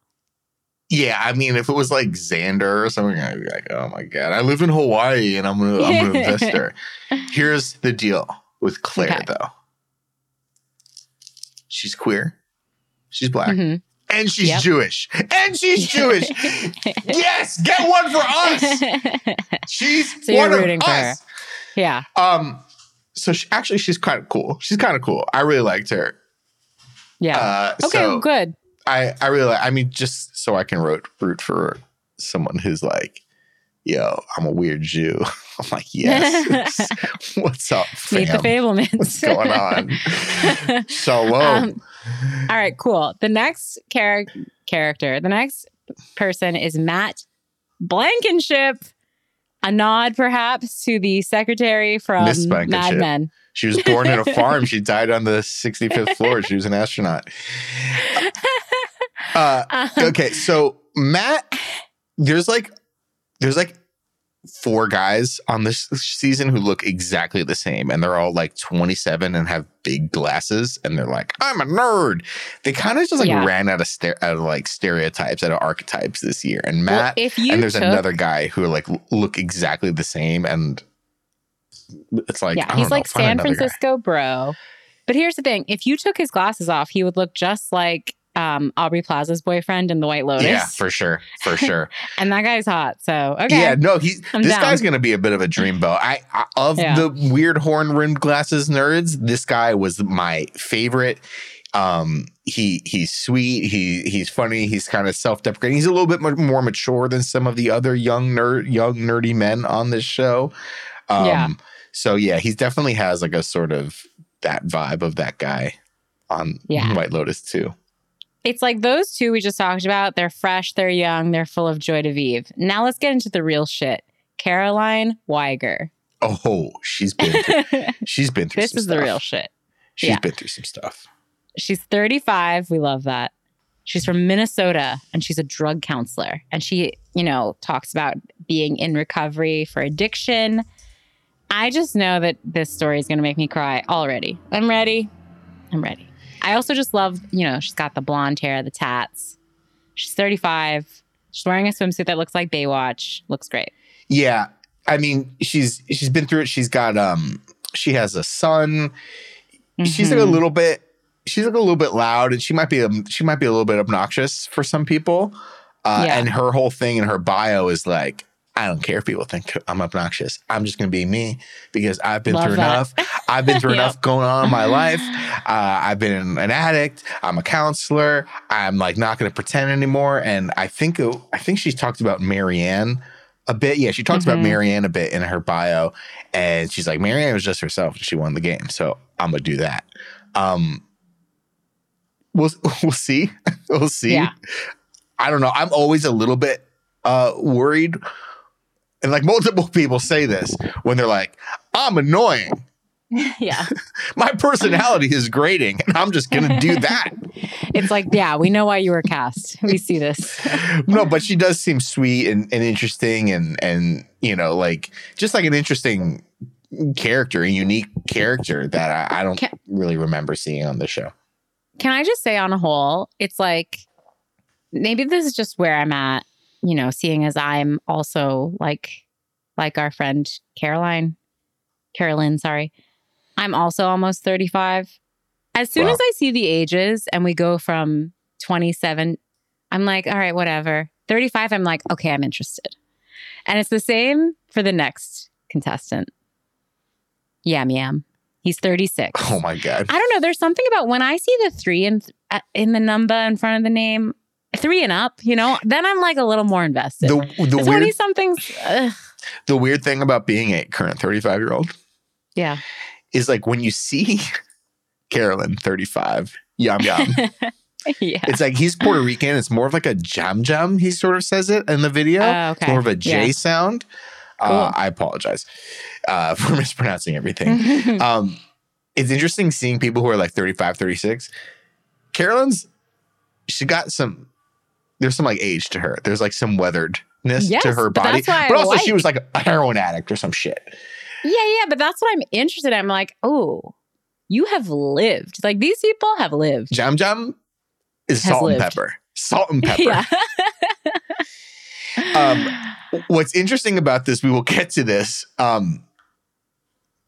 Yeah, I mean, if it was like Xander or something, I'd be like, oh my god, I live in Hawaii and I'm gonna, I'm an investor. Here's the deal with Claire, Okay. though. She's queer, she's black, Mhm. and she's Yep. Jewish, and she's Jewish. yes, get one for us. She's So you're one rooting of for us. yeah. Um, so she, actually, she's kind of cool. She's kind of cool. I really liked her. Yeah. Uh, okay, so good. I, I really, I mean, just so I can root, root for someone who's like, yo, I'm a weird Jew. I'm like, yes. What's up, fam? Meet the Fabelmans. What's going on? Shalom. Um, All right, cool. The next char- character, the next person is Matt Blankenship. A nod, perhaps, to the secretary from Miss Mad Men. she was born in a farm. She died on the 65th floor. She was an astronaut. Uh, Um, okay, so Matt, there's like, there's like four guys on this season who look exactly the same, and they're all like 27 and have big glasses, and they're like, "I'm a nerd." They kind of just like Yeah. ran out of ster- out uh, of like stereotypes, out of archetypes this year. And well, Matt, you and there's took, another guy who like look exactly the same, and it's like, yeah, he's know, like San another guy. Francisco bro. But here's the thing: if you took his glasses off, he would look just like um, Aubrey Plaza's boyfriend in The White Lotus. Yeah, for sure, for sure. and that guy's hot. So okay, Yeah, no, he's I'm this down. guy's gonna be a bit of a dreamboat. I, I of Yeah. the weird horn rimmed glasses nerds, this guy was my favorite. Um, he he's sweet. He he's funny. He's kind of self deprecating. He's a little bit more mature than some of the other young nerd young nerdy men on this show. Um, Yeah. So yeah, he definitely has like a sort of that vibe of that guy. on Yeah. White Lotus too. It's like those two we just talked about. They're fresh, they're young, they're full of joy to vive. Now let's get into the real shit. Caroline Wiger. Oh, she's been through, she's been through this is the real shit. She's yeah. been through some stuff. She's 35. We love that. She's from Minnesota and she's a drug counselor. And she, you know, talks about being in recovery for addiction. I just know that this story is going to make me cry already. I'm ready. I'm ready. I also just love, you know, she's got the blonde hair, the tats. She's 35. She's wearing a swimsuit that looks like Baywatch. Looks great. Yeah. I mean, she's she's been through it. She's got um she has a son. She's like a Mhm. little bit she's like a little bit loud and she might be um, she might be a little bit obnoxious for some people. Uh, Yeah. and her whole thing in her bio is like I don't care if people think I'm obnoxious. I'm just going to be me because I've been Love through that. enough. I've been through Yep. enough going on in my life. Uh, I've been an addict. I'm a counselor. I'm like not going to pretend anymore. And I think I think she talked about Maryanne a bit. Yeah, she talks about Mhm. Maryanne a bit in her bio, and she's like Maryanne was just herself. and She won the game, so I'm gonna do that. Um, we'll we'll see. we'll see. Yeah. I don't know. I'm always a little bit uh worried. And like multiple people say this when they're like, I'm annoying. yeah. My personality is grating, and I'm just gonna do that. It's like, yeah, we know why you were cast. We see this. no, but she does seem sweet and, and interesting and and you know, like just like an interesting character, a unique character that I, I don't Can- really remember seeing on the show. Can I just say on a whole, it's like maybe this is just where I'm at, you know, seeing as I'm also like like our friend Caroline, Carolyn, sorry. I'm also almost 35. As soon Wow. as I see the ages and we go from 27, I'm like, all right, whatever. 35, I'm like, okay, I'm interested. And it's the same for the next contestant. Yam Yam. He's 36. Oh my god. I don't know. There's something about when I see the three in uh, in the number in front of the name, three and up. You know, then I'm like a little more invested. The the weird something's. ugh. the weird thing about being a current 35 year old Yeah. is like when you see Carolyn 35, yum yum. yeah. it's like he's Puerto Rican. It's more of like a jam jam. He sort of says it in the video. Oh, It's more of a J Yeah. sound. Uh, I apologize uh, for mispronouncing everything. um, it's interesting seeing people who are like 35, 36. Carolyn's, she got some, there's some like age to her. There's like some weatheredness Yes, to her body. I But also, she was like a heroin addict or some shit. yeah, yeah. But that's what I'm interested in. I'm like, oh, you have lived. Like these people have lived. Jam Jam is salt and pepper. Salt and pepper. Yeah. Um, What's interesting about this, we will get to this. Um,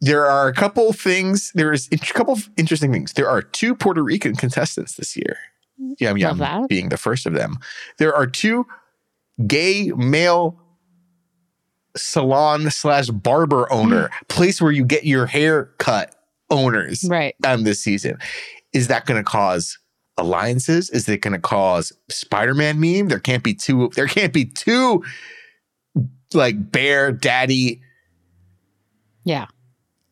there are a couple things. There is a couple of interesting things. There are two Puerto Rican contestants this year. Yum Yum being the first of them. There are two gay male salon slash barber owner mm. place where you get your hair cut owners right. on this season. Is that going to cause alliances? Is it going to cause Spider-Man meme? There can't be two. There can't be two like bear daddy Yeah.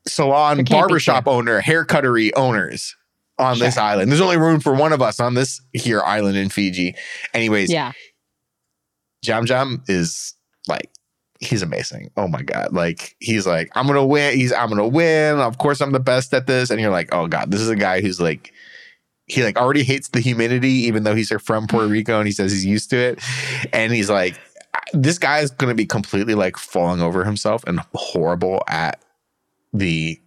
salon There can't be barbershop owner haircuttery owners on this island. There's only room for one of us on this here island in Fiji. Anyways, Yeah. Jam Jam is like he's amazing. Oh my god. Like he's like I'm going to win. He's I'm going to win. Of course I'm the best at this and you're like, "Oh god, this is a guy who's like he like already hates the humidity even though he's from Puerto mm. Rico and he says he's used to it. And he's like this guy is going to be completely like falling over himself and horrible at the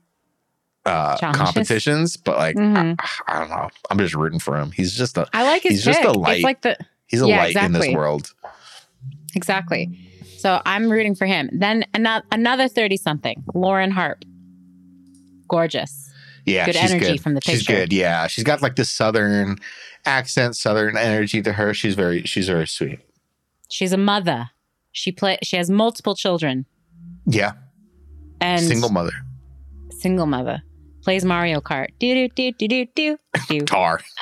uh Challenges. competitions, but like Mhm. I, I don't know. I'm just rooting for him. He's just a I like his He's just a pick. light. It's like the he's a Yeah, light in this world. Exactly. So I'm rooting for him. Then another another 30 something, Lauren Harpe. Gorgeous. Yeah, Good she's energy good. from the picture. She's good. Yeah, she's got like this southern accent, southern energy to her. She's very, she's very sweet. She's a mother. She play she has multiple children Yeah, and single mother. single mother. Plays Mario Kart. Do do do do do do do. Tar.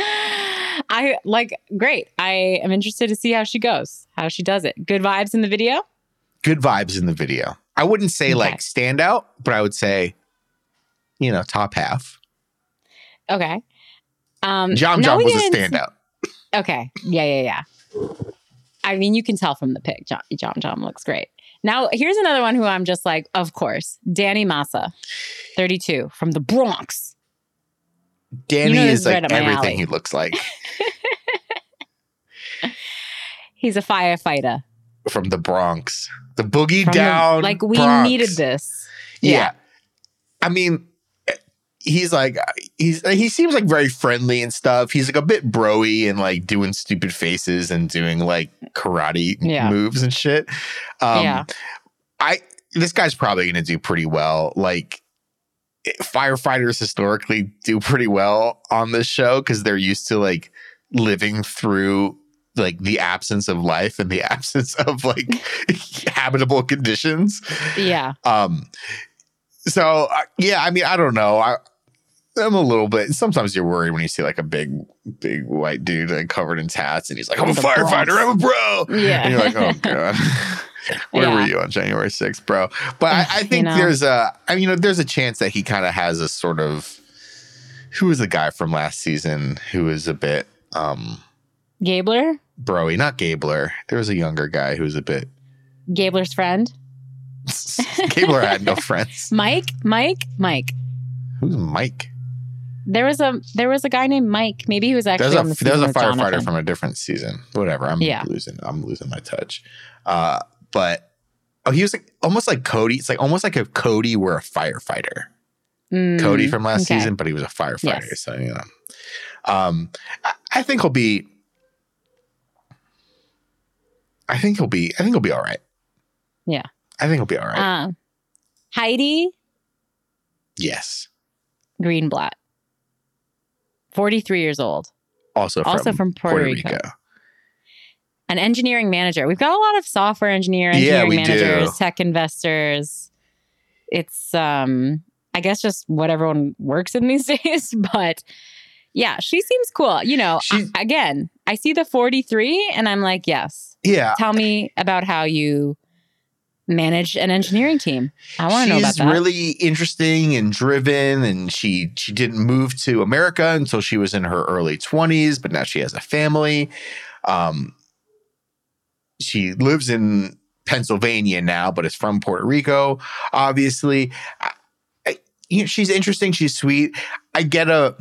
I like great. I am interested to see how she goes, how she does it. Good vibes in the video. Good vibes in the video. I wouldn't say Okay. like standout, but I would say you know, top half. Okay. Um, Jom Jom was a standout. Okay. Yeah, yeah, yeah. I mean, you can tell from the pic. John John, John looks great. Now, here's another one who I'm just like, of course, Danny Massa, 32, from the Bronx. Danny know this is like right everything he looks like He's a firefighter. from the Bronx. The boogie From the- down. like we Bronx. needed this. Yeah. Yeah. I mean, he's like he's he seems like very friendly and stuff. He's like a bit broy and like doing stupid faces and doing like karate Yeah. moves and shit. Um Yeah. I this guy's probably going to do pretty well. Like firefighters historically do pretty well on this show cuz they're used to like living through like the absence of life and the absence of like habitable conditions. Yeah. Um, so uh, yeah, I mean, I don't know. I I'm a little bit. Sometimes you're worried when you see like a big, big white dude like covered in tats, and he's like, "I'm a The firefighter. Bronx. I'm a bro." Yeah. and you're like, "Oh god." Where were you on January 6th, bro? But I, I You think know. there's a, I mean, you know, there's a chance that he kind of has a sort of, who was the guy from last season who was a bit, um, Gabler? broy, not Gabler. There was a younger guy who was a bit, Gabler's friend? Gabler had no friends. Mike? Mike? Mike. Who's Mike? There was a there was a guy named Mike. Maybe he was actually There's a on the there's a firefighter Jonathan. from a different season. Whatever. I'm Yeah. losing. I'm losing my touch. Uh, but oh, he was like almost like Cody. It's like almost like if Cody were a firefighter. Mm, Cody from last okay. season, but he was a firefighter. Yes. So you know, um, I, I think he'll be. I think he'll be. I think he'll be all right. Yeah. I think he'll be all right. Uh, Heidi yes. Greenblatt, 43 years old, Also from, also from Puerto, Rico. An engineering manager. We've got a lot of software engineer, engineering we managers, do. tech investors. It's um, I guess just what everyone works in these days. But yeah, she seems cool. You know, I- again, I see the 43 and I'm like, yes. Yeah. Tell me about how you manage an engineering team. I want to know about that. She's really interesting and driven, and she she didn't move to America until she was in her early twenties, but now she has a family. Um, she lives in Pennsylvania now, but is from Puerto Rico. Obviously, I, I, you know, she's interesting. She's sweet. I get a.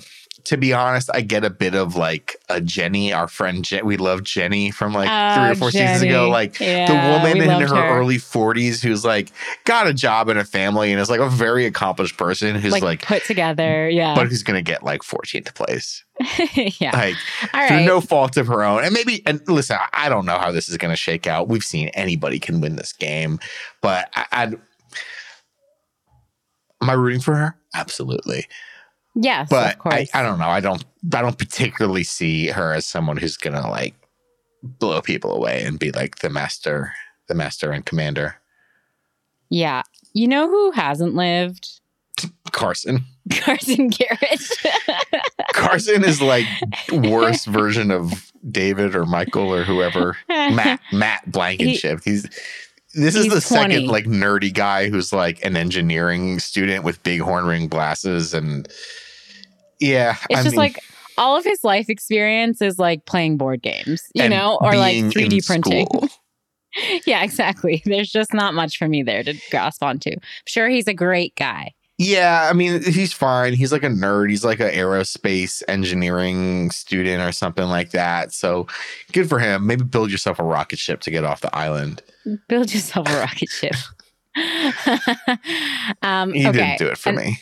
To be honest, I get a bit of like a Jenny, our friend. Jen, we love Jenny from like three or uh, four seasons ago. Jenny. Like the woman in her, her. early 40s who's like got a job and a family and is like a very accomplished person who's like, like, put together. Yeah. but who's gonna get like 14th place yeah. like All through right. no fault of her own and maybe and listen I- i don't know how this is gonna shake out we've seen anybody can win this game but I, i'd am i rooting for her absolutely yes, but of course. I, I don't know i don't i don't particularly see her as someone who's gonna like blow people away and be like the master the master and commander yeah. You know who hasn't lived? carson Carson Garrett. Carson is like worst version of David or Michael or whoever. Matt Matt Blankenship. He's this is the 20. second like nerdy guy who's like an engineering student with big horn ring glasses and yeah, It's I just mean, like all of his life experience is like playing board games, you know, or like 3D printing. yeah, exactly. There's just not much for me there to grasp onto. I'm sure he's a great guy. Yeah, I mean he's fine. He's like a nerd. He's like an aerospace engineering student or something like that. So good for him. Maybe build yourself a rocket ship to get off the island. Build yourself a rocket ship. um, He okay. didn't do it for And me.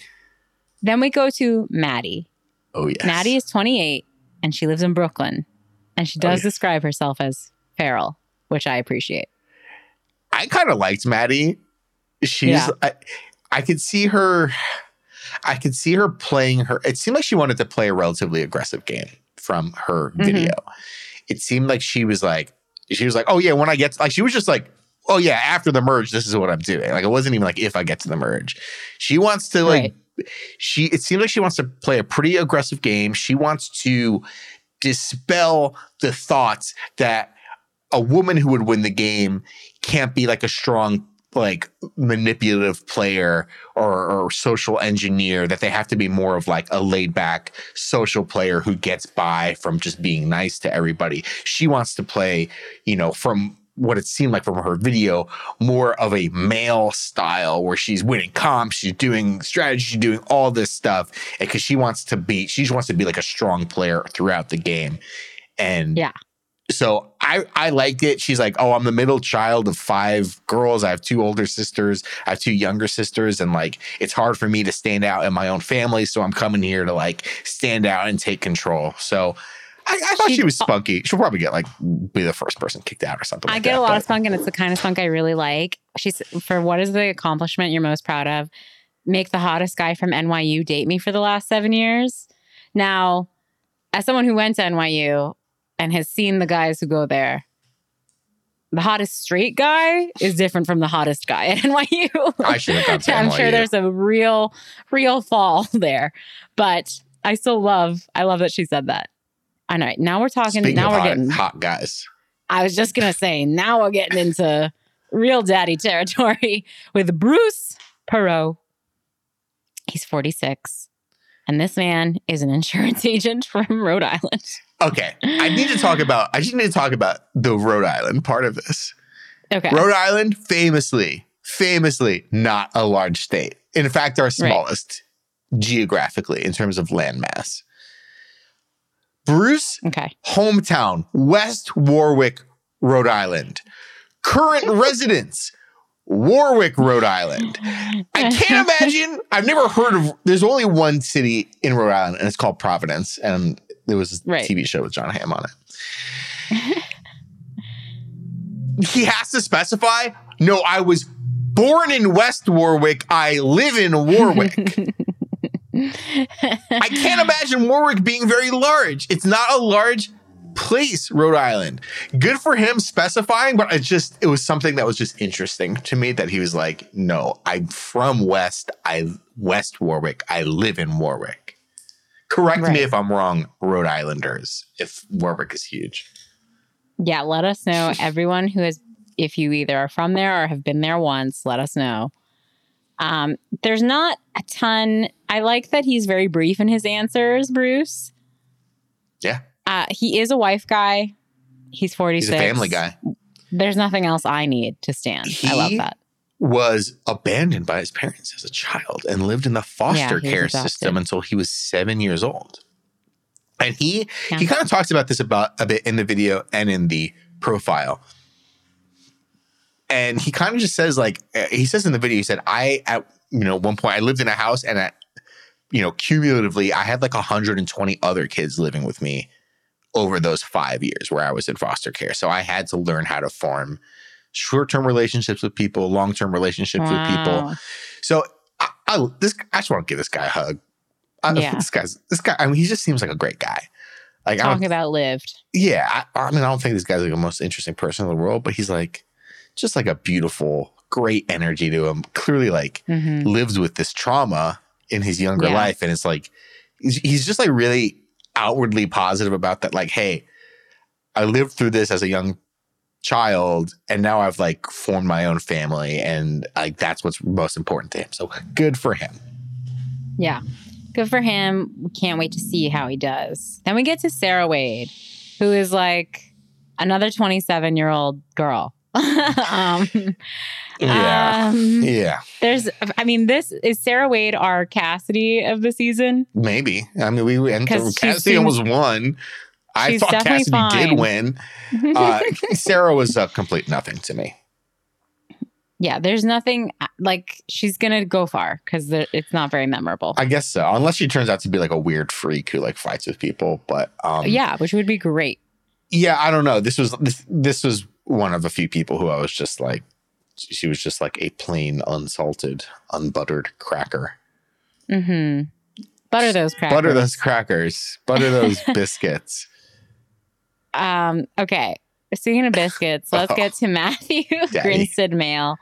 Then we go to Maddie. Oh yes. Maddie is 28 and she lives in Brooklyn. And she Oh, does describe herself as feral, which I appreciate. I kind of liked Maddie. She's Yeah. I, I could see her I could see her playing her it seemed like she wanted to play a relatively aggressive game from her Mhm. video. It seemed like she was like she was like, "Oh yeah, when I get to, like she was just like, "Oh yeah, after the merge this is what I'm doing." Like it wasn't even like if I get to the merge. She wants to like she it seems like she wants to play a pretty aggressive game. She wants to dispel the thoughts that a woman who would win the game can't be like a strong like manipulative player or, or social engineer that they have to be more of like a laid back social player who gets by from just being nice to everybody she wants to play you know from what it seemed like from her video more of a male style where she's winning comps she's doing strategy she's doing all this stuff because she wants to be she just wants to be like a strong player throughout the game and Yeah. so I I liked it. She's like, oh, I'm the middle child of five girls. I have two older sisters. I have two younger sisters, and like it's hard for me to stand out in my own family. So I'm coming here to like stand out and take control. So I, I thought she, She- was spunky. She'll probably get like be the first person kicked out or something. I like get that, a lot but- of spunk, and it's the kind of spunk I really like. She's for what is the accomplishment you're most proud of? Make the hottest guy from NYU date me for the last seven years. Now, as someone who went to NYU and has seen the guys who go there, the hottest straight guy is different from the hottest guy at NYU. I should have gone to I'm NYU. sure there's a real, real fall there, but I still love. I love that she said that. All right, now we're talking. Speaking now we're hot, getting. hot guys. I was just gonna say, now we're getting into real daddy territory with Bruce Perreault. He's 46, and this man is an insurance agent from Rhode Island. Okay, I need to talk about. I just need to talk about the Rhode Island part of this. Okay, Rhode Island, famously, famously not a large state. In fact, our smallest geographically in terms of landmass. Bruce, okay, hometown, West Warwick, Rhode Island. Current residence, Warwick, Rhode Island. I can't imagine. I've never heard of. There's only one city in Rhode Island, and it's called Providence. And there was a Right. TV show with Jon Hamm on it. he has to specify. No, I was born in West Warwick. I live in Warwick. I can't imagine Warwick being very large. It's not a large place, Rhode Island. Good for him specifying, but it just it was something that was just interesting to me that he was like, "No, I'm from West. I West Warwick. I live in Warwick." Correct Right. me if I'm wrong, Rhode Islanders. If Warwick is huge, yeah. Let us know, everyone who has, if you either are from there or have been there once. Let us know. Um, there's not a ton. I like that he's very brief in his answers, Bruce. Yeah. Uh, he is a wife guy. He's 46. he's a family guy. There's nothing else I need to stand. I love that. Was abandoned by his parents as a child and lived in the foster Yeah, care system until he was seven years old. And he Yeah. he kind of talks about this about a bit in the video and in the profile. And he kind of just says like uh, he says in the video he said I at you know one point I lived in a house and at you know cumulatively I had like 120 other kids living with me over those 5 years where I was in foster care. So I had to learn how to form short-term relationships with people, long-term relationships with people. So I, I this I just want to give this guy a hug. I, Yeah. This guy's this guy. I mean, he just seems like a great guy. Like, Talking about lived. yeah. I, I mean, I don't think this guy's like the most interesting person in the world, but he's like just like a beautiful, great energy to him. Clearly, like Mhm. lived with this trauma in his younger Yeah. life, and it's like he's, he's just like really outwardly positive about that. Like, hey, I lived through this as a young child and now I've like formed my own family and like that's what's most important to him. So good for him. Yeah. Good for him. We can't wait to see how he does. Then we get to Sarah Wade, who is like another 27 year old girl. um, Yeah. um, yeah. there's, I mean, this is Sarah Wade our Cassidy of the season. Maybe. I mean we and Cassidy seems- almost won. I thought Cassidy did win. Uh, Sarah was a complete nothing to me. yeah, there's nothing like she's going to go far because it's not very memorable. I guess so, unless she turns out to be like a weird freak who like fights with people. But um, yeah, which would be great. yeah, I don't know. This was this, this was one of a few people who I was just like, she was just like a plain, unsalted, unbuttered cracker. Mm-hmm. Butter those crackers. Butter those crackers. Butter those biscuits. Um, okay. Speaking of biscuits, let's get to Matthew Daddy. Grinstead Mayle.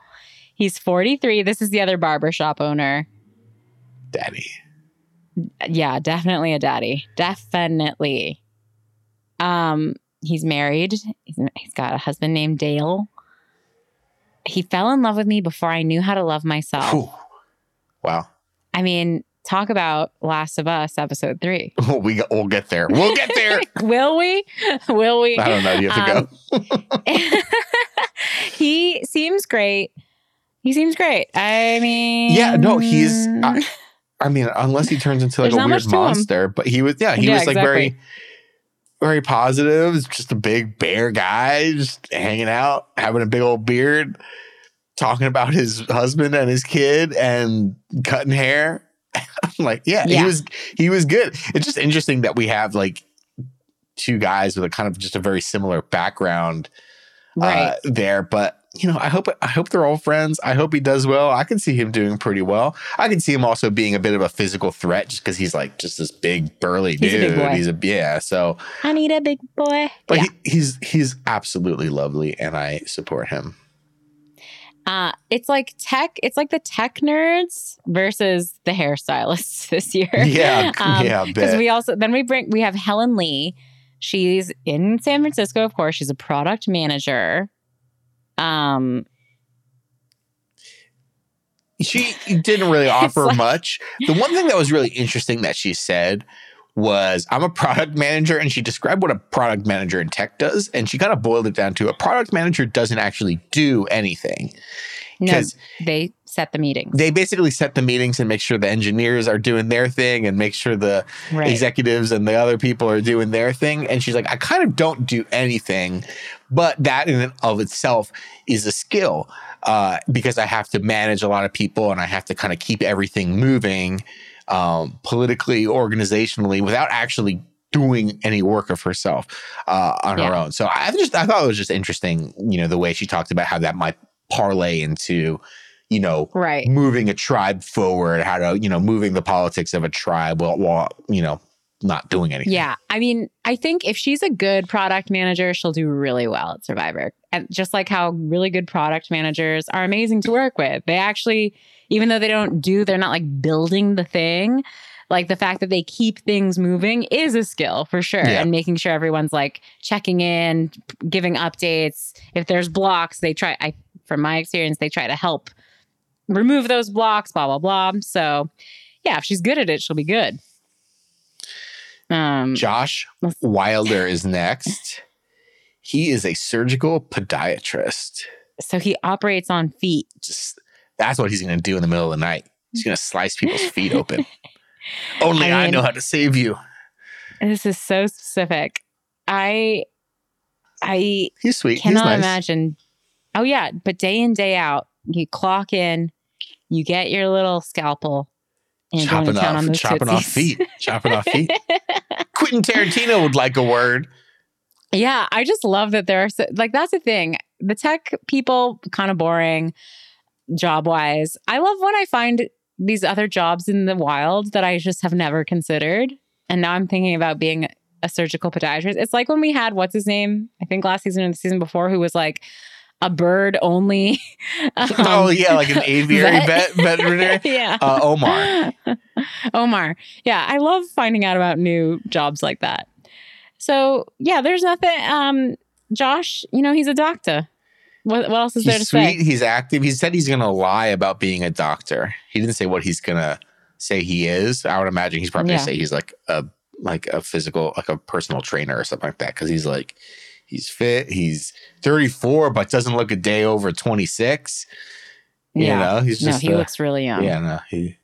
He's 43. This is the other barbershop owner. Daddy. Yeah, definitely a daddy. Definitely. Um, he's married. He's, he's got a husband named Dale. he fell in love with me before I knew how to love myself. Whew. Wow. I mean, talk about Last of Us episode three. we we'll get there. We'll get there. Will we? Will we? I don't know. You have to go. Um, he seems great. He seems great. I mean, Yeah, no, he's. I, I mean, unless he turns into like a weird much to him. monster, but he was. Yeah, he Yeah, was like exactly. very positive. He's Just a big bear guy, just hanging out, having a big old beard, talking about his husband and his kid, and cutting hair. I'm like, yeah, Yeah. he was. He was good. It's just interesting that we have like two guys with a kind of just a very similar background right. uh, there. But you know, I hope I hope they're all friends. I hope he does well. I can see him doing pretty well. I can see him also being a bit of a physical threat just because he's like just this big burly He's a dude. big boy. He's a yeah. So, I need a big boy. but yeah. he, he's he's absolutely lovely, and I support him. Uh, it's like tech. It's like the tech nerds versus the hairstylists this year. Yeah, Um, yeah, Because we also then we bring we have Helen Li. She's in San Francisco, of course. She's a product manager. Um, she didn't really offer like- much. The one thing that was really interesting that she said was, I'm a product manager, and she described what a product manager in tech does. And she kind of boiled it down to a product manager doesn't actually do anything. no, Because they set the meetings. they basically set the meetings and make sure the engineers are doing their thing and make sure the Right. executives and the other people are doing their thing. And she's like, I kind of don't do anything, but that in and of itself is a skill uh, because I have to manage a lot of people and I have to kind of keep everything moving um, politically, organizationally, without actually doing any work of herself uh, on her own. So I just I thought it was just interesting, you know, the way she talked about how that might parlay into, you know, Right. moving a tribe forward, how to, you know, moving the politics of a tribe while, while you know, not doing anything. Yeah. I mean, I think if she's a good product manager, she'll do really well at Survivor. And just like how really good product managers are amazing to work with. They actually, even though they don't do, they're not like building the thing. Like the fact that they keep things moving is a skill for sure. Yeah. And making sure everyone's like checking in, giving updates. If there's blocks, they try, I, from my experience, they try to help remove those blocks, blah, blah, blah. So yeah, if she's good at it, she'll be good. Um, Josh Wilder is next. He is a surgical podiatrist. So he operates on feet. Just that's what he's going to do in the middle of the night. He's going to slice people's feet open. Only I, I know how to save you. This is so specific. I I He's sweet. cannot he's nice. imagine. Oh yeah, but day in day out, you clock in, you get your little scalpel, and chopping off, on chopping off feet, chopping off feet. Quentin Tarantino would like a word. Yeah, I just love that there are so, like that's the thing. The tech people kind of boring job wise. I love when I find these other jobs in the wild that I just have never considered. And now I'm thinking about being a surgical podiatrist. It's like when we had what's his name? I think last season or the season before who was like a bird only. um, oh yeah, like an aviary vet, veterinarian. yeah. Uh, Omar. Omar. Yeah, I love finding out about new jobs like that. So yeah, there's nothing. Um, Josh, you know, he's a doctor. What, what else is there to sweet. say? He's active. He said he's going to lie about being a doctor. He didn't say what he's going to say he is. I would imagine he's probably Yeah. going to say he's like a like a physical, like a personal trainer or something like that. Because he's like he's fit. He's 34, but doesn't look a day over 26. You Yeah. know, he's No, he a- looks really young. yeah. No, he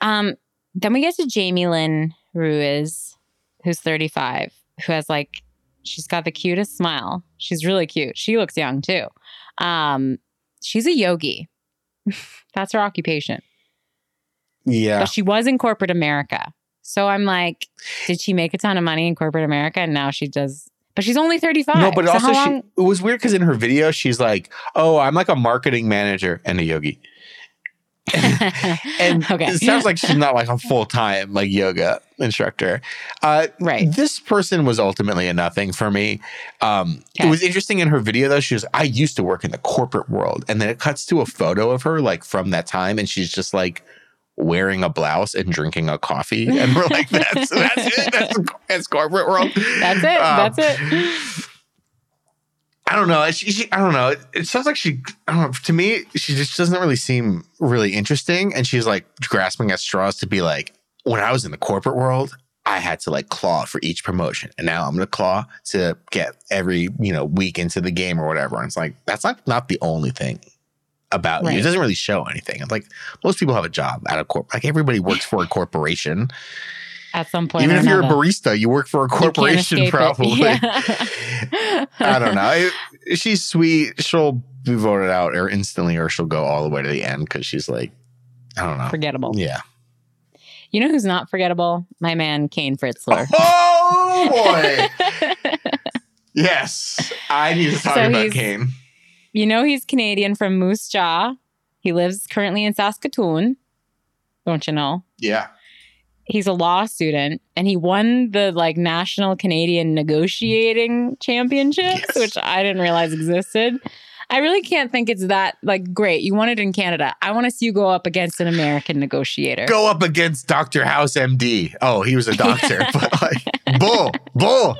Um, then we get to Jaime Lynne Ruiz, who's 35, who has like, she's got the cutest smile. She's really cute. She looks young too. Um, she's a yogi. That's her occupation. yeah. But she was in corporate America. So I'm like, did she make a ton of money in corporate America? And now she does, but she's only 35. No, but So also how she, it was weird because in her video she's like, "Oh, I'm like a marketing manager and a yogi." and okay. it sounds like she's not like a full time like yoga instructor. Uh, right. This person was ultimately a nothing for me. Um, It was interesting in her video though. She was, I used to work in the corporate world, and then it cuts to a photo of her like from that time, and she's just like wearing a blouse and drinking a coffee, and we're like, that's that's it. That's, that's corporate world. That's it. Um, That's it. I don't know. She, she, I don't know. It, it sounds like she. I don't know. To me, she just doesn't really seem really interesting, and she's like grasping at straws to be like, when I was in the corporate world, I had to like claw for each promotion, and now I'm gonna claw to get every you know week into the game or whatever. And it's like that's not not the only thing about you. It doesn't really show anything. It's like most people have a job at a corp. Like everybody works for a corporation. At some point, Even if you're a barista, you work for a corporation, probably. Yeah. I don't know. She's sweet. She'll be voted out or instantly, or she'll go all the way to the end because she's like, I don't know. Forgettable. Yeah. You know who's not forgettable? My man Kane Fritzler. Oh boy. yes. I need to talk So about Kane. You know he's Canadian from Moose Jaw. He lives currently in Saskatoon. Don't you know? Yeah. He's a law student and he won the like national Canadian negotiating championships, Yes. which I didn't realize existed. I really can't think it's that like great. You won it in Canada. I want to see you go up against an American negotiator. Go up against Dr. House MD. Oh, he was a doctor, but like, bull, bull.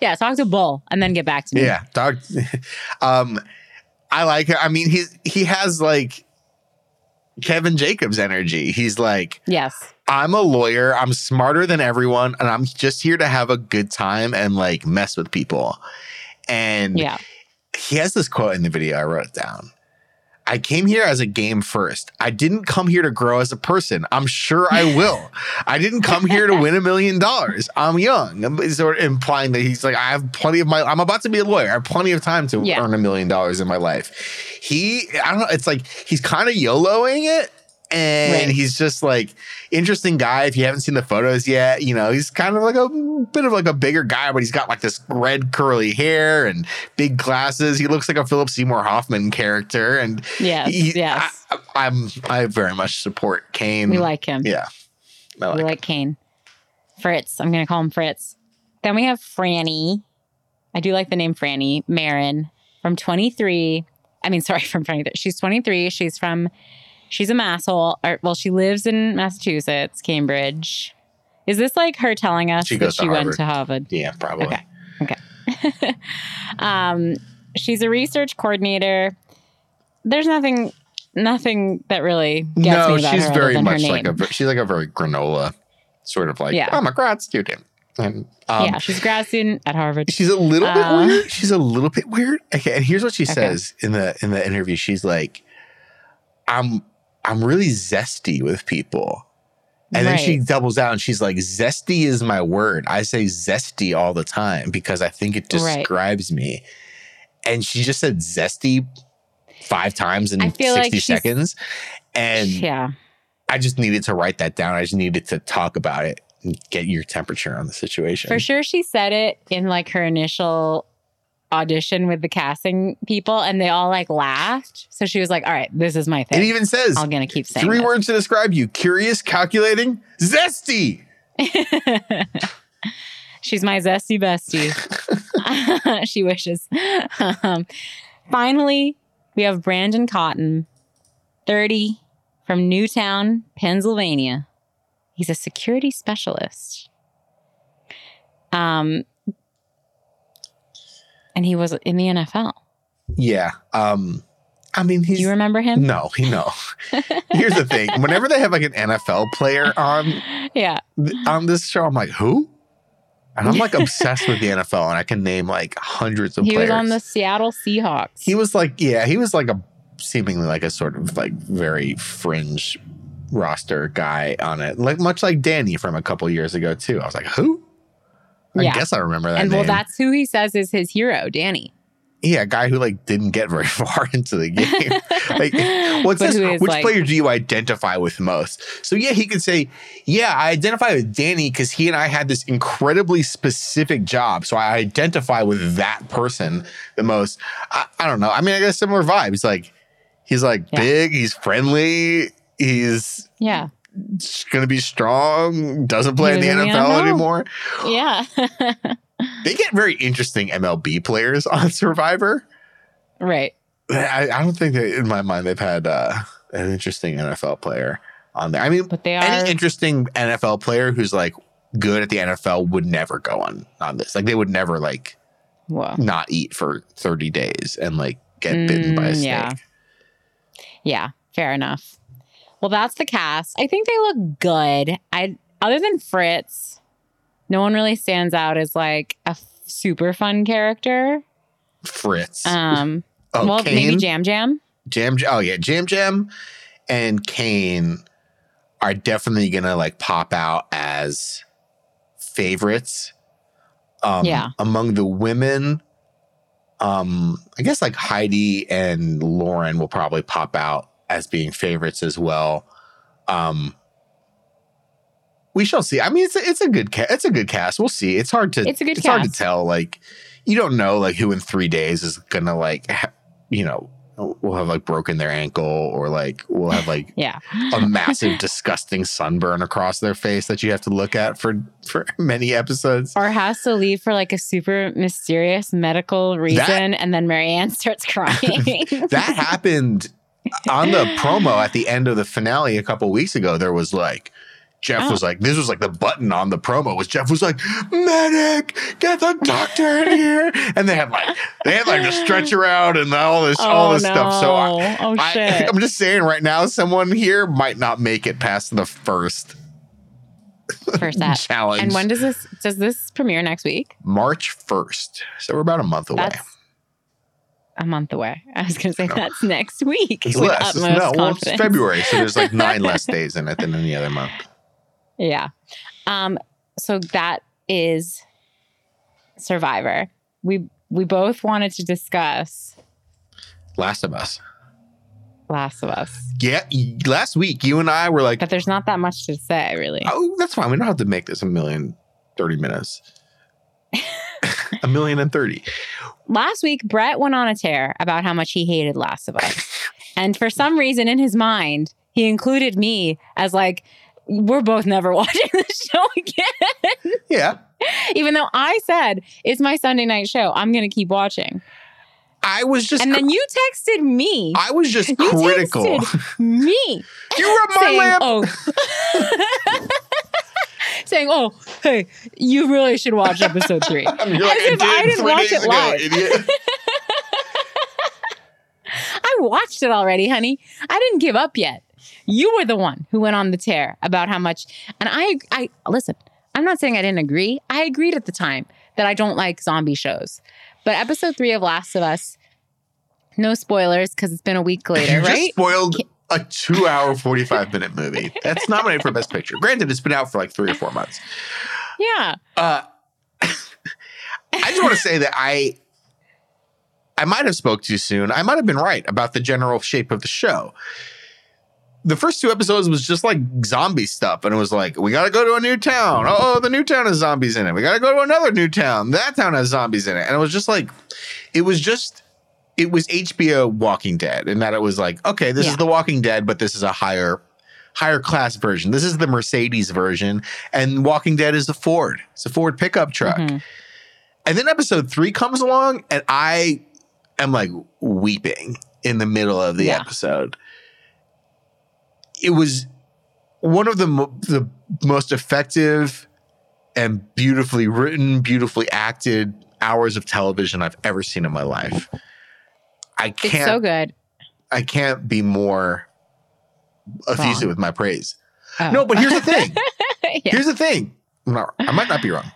Yeah, talk to Bull and then get back to me. Yeah, doc. Um, I like. it. I mean, he's he has like Kevin Jacobs energy. He's like, Yes. I'm a lawyer. I'm smarter than everyone, and I'm just here to have a good time and like mess with people. And Yeah. he has this quote in the video. I wrote it down. I came here as a game first. I didn't come here to grow as a person. I'm sure I will. I didn't come here to win a million dollars. I'm young. Sort of implying that he's like, I have plenty of my. I'm about to be a lawyer. I have plenty of time to Yeah. earn a million dollars in my life. He, I don't know. It's like he's kind of YOLOing it, and Right. he's just like interesting guy. If you haven't seen the photos yet, you know he's kind of like a bit of like a bigger guy, but he's got like this red curly hair and big glasses. He looks like a Philip Seymour Hoffman character, and yeah, yes. I, I'm I very much support Kane. we like him. yeah, I like we him. like Kane. Fritz. I'm going to call him Fritz. Then we have Frannie. I do like the name Frannie Marin from 23. I mean, sorry, from 23. She's 23. She's from, she's a masshole. Or, well, she lives in Massachusetts, Cambridge. Is this like her telling us She that she went to Harvard? yeah, probably. Okay. Okay. um, she's a research coordinator. There's nothing, nothing that really gets no, me about she's her very her much like a she's like a very granola sort of like Yeah. I'm a grad student, and um, yeah, she's a grad student at Harvard. She's a little bit Uh, weird. She's a little bit weird. Okay, and here's what she Okay. says in the in the interview. She's like, "I'm I'm really zesty with people," and then she doubles out And she's like, "Zesty is my word. I say zesty all the time because I think it Right. describes me." And she just said zesty five times in I feel like sixty seconds, and yeah. I just needed to write that down. I just needed to talk about it and get your temperature on the situation. For sure, she said it in like her initial audition with the casting people, and they all like laughed. So she was like, "All right, this is my thing. It even says I'm gonna keep saying Three this. words to describe you curious, calculating, zesty. She's my zesty bestie. she wishes. Um, finally, we have Brandon Cottom, 30, from Newtown, Pennsylvania. He's a security specialist. Um, and he was in the NFL. Yeah. Um, I mean, Do you remember him? no, he no. Here's the thing: whenever they have like an NFL player on Yeah. on this show, I'm like, who? And I'm like obsessed with the NFL, and I can name like hundreds of players. He players. was on the Seattle Seahawks. He was like, yeah, he was like a seemingly like a sort of like very fringe roster guy on it, like much like Danny from a couple years ago too. I was like, who? I Yeah. guess I remember that and name. well, that's who he says is his hero, Danny. yeah, a guy who like didn't get very far into the game. like, what's this? Which like- player do you identify with most? So yeah, he could say, yeah, I identify with Danny because he and I had this incredibly specific job, so I identify with that person the most. I, I don't know. I mean, I got similar vibes. Like, he's like Yeah. big, he's friendly, he's Yeah. Gonna be strong. Doesn't play in the in the NFL anymore. Yeah. They get very interesting MLB players on Survivor. right. I, I don't think that in my mind they've had uh, an interesting NFL player on there. I mean, But they are any interesting NFL player who's like good at the NFL would never go on on this. Like they would never like Whoa. not eat for 30 days and like get bitten by a Mm, snake. yeah. Yeah, fair enough. Well, that's the cast. I think they look good. I other than Fritz, no one really stands out as like a f- super fun character. Fritz. Um, oh, well, Kane, maybe Jam Jam. Jam. Oh yeah, Jam Jam and Kane are definitely gonna like pop out as favorites. Um, Yeah. Among the women, um, I guess like Heidi and Lauren will probably pop out as being favorites as well. Um, we shall see. I mean, it's a, it's a good ca- it's a good cast. We'll see. It's hard to It's a good it's hard to tell. Like you don't know like who in three days is gonna like ha- you know will have like broken their ankle or like will have like Yeah. a massive disgusting sunburn across their face that you have to look at for for many episodes. Or has to leave for like a super mysterious medical reason, and then Maryanne starts crying. That happened on the promo at the end of the finale a couple weeks ago. There was like Jeff Oh. was like, this was like the button on the promo was Jeff was like, medic, get the doctor in here. And they had like they had like a stretcher out and all this all oh, this stuff. So I, oh I, shit! I'm just saying right now, someone here might not make it past the first First challenge. And when does this does this premiere next week? March 1st. So we're about a month away. That's a month away. I was going to say No. that's next week. It's with less. It's- no, well, it's. February, so there's like nine less days in it than any other month. Yeah. Um. So that is Survivor. We we both wanted to discuss Last of Us. Last of Us, Yeah, last week you and I were like, but there's not that much to say really. oh, that's fine. We don't have to make this a million, 30 minutes. a million and 30. Last week, Brett went on a tear about how much he hated Last of Us, and for some reason in his mind, he included me as like. We're both never watching the show again. Yeah. Even though I said it's my Sunday night show, I'm going to keep watching. I was just, And then you texted me. I was just You critical. texted me you rub my lamp. "Oh," saying, "Oh, hey, you really should watch episode three. Like, As if I didn't three watch days it ago, live. idiot. I watched it already, honey. I didn't give up yet. You were the one who went on the tear about how much. And I, I listen. I'm not saying I didn't agree. I agreed at the time that I don't like zombie shows. But episode three of Last of Us, no spoilers because it's been a week later, you just right? spoiled a two hour, 45 minute movie. That's nominated for Best Picture. Granted, it's been out for like three or four months. Yeah. Uh, I just want to say that I I might have spoke too soon. I might have been right about the general shape of the show. The first two episodes was just like zombie stuff, and it was like, we gotta go to a new town. Oh, the new town has zombies in it. We gotta go to another new town. That town has zombies in it. And it was just like, it was just, it was HBO Walking Dead, and that it was like, okay, this Yeah. is The Walking Dead, but this is a higher, higher class version. This is the Mercedes version, and Walking Dead is the Ford. It's a Ford pickup truck. Mhm. And then episode three comes along, and I am like weeping in the middle of the Yeah. episode. It was one of the mo- the most effective and beautifully written, beautifully acted hours of television I've ever seen in my life. I It's can't so good. I can't be more effusive Wrong. with my praise. Oh. No, but here's the thing. Yeah. Here's the thing. Not, I might not be wrong.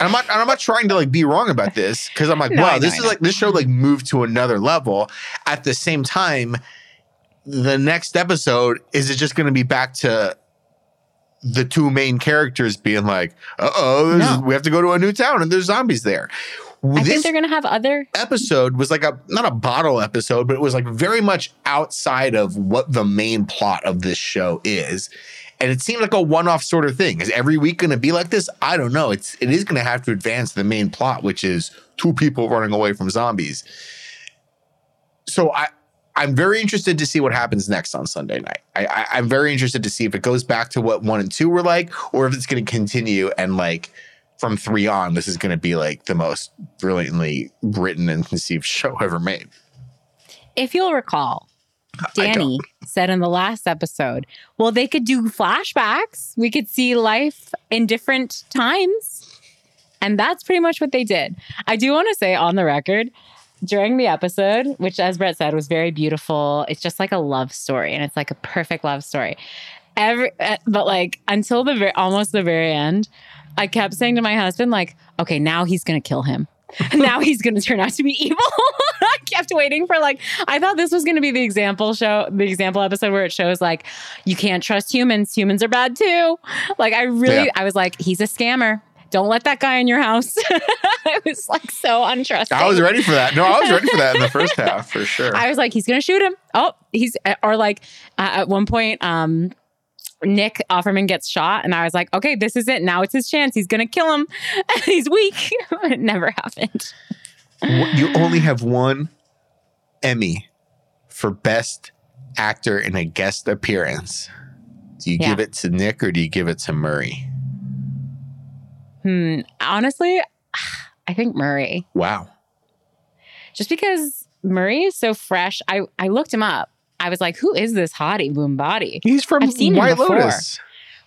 And I'm not. and I'm not trying to like be wrong about this because I'm like, No, wow, know, this is like this show like moved to another level. At the same time, the next episode is it just going to be back to the two main characters being like, uh oh, No. we have to go to a new town and there's zombies there. I think they're gonna have other. episode was like a not a bottle episode, but it was like very much outside of what the main plot of this show is. And it seemed like a one-off sort of thing. Is every week going to be like this? I don't know. It's it is going to have to advance the main plot, which is two people running away from zombies. So I I'm very interested to see what happens next on Sunday night. I, I I'm very interested to see if it goes back to what one and two were like, or if it's going to continue and like from three on, this is going to be like the most brilliantly written and conceived show ever made. If you'll recall, Danny said in the last episode, well, they could do flashbacks. We could see life in different times. And that's pretty much what they did. I do want to say on the record, during the episode, which as Brett said was very beautiful, it's just like a love story and it's like a perfect love story. Every uh, but like until the very almost the very end, I kept saying to my husband like, "Okay, now he's going to kill him." now he's going to turn out to be evil. I kept waiting for like I thought this was going to be the example show, the example episode where it shows like you can't trust humans. Humans are bad too. Like I really, Yeah. I was like, he's a scammer. Don't let that guy in your house. I was like so untrusting. I was ready for that. No, I was ready for that in the first half for sure. I was like, he's gonna shoot him. Oh, he's or like uh, at one point, um, Nick Offerman gets shot, and I was like, okay, this is it. Now it's his chance. He's gonna kill him. he's weak. it never happened. You only have one Emmy for best actor in a guest appearance. Do you Yeah. give it to Nick or do you give it to Murray? Hmm. Honestly, I think Murray. Wow. just because Murray is so fresh. I I looked him up. I was like, who is this hottie boom body? He's from I've seen White. Lotus.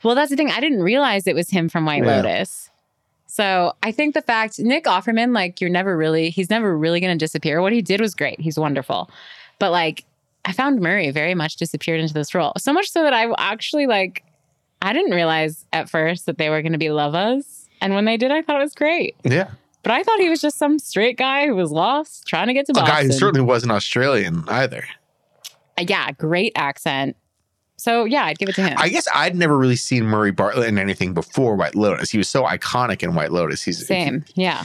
Well, that's the thing. I didn't realize it was him from White Yeah. Lotus. So I think the fact Nick Offerman, like you're never really, he's never really going to disappear. What he did was great. He's wonderful. But like, I found Murray very much disappeared into this role. So much so that I actually like, I didn't realize at first that they were going to be lovers. And when they did, I thought it was great. Yeah. But I thought he was just some straight guy who was lost trying to get to A Boston. guy who certainly wasn't Australian either. Uh, yeah, great accent. So yeah, I'd give it to him. I guess I'd never really seen Murray Bartlett in anything before White Lotus. He was so iconic in White Lotus. He's Same. Yeah.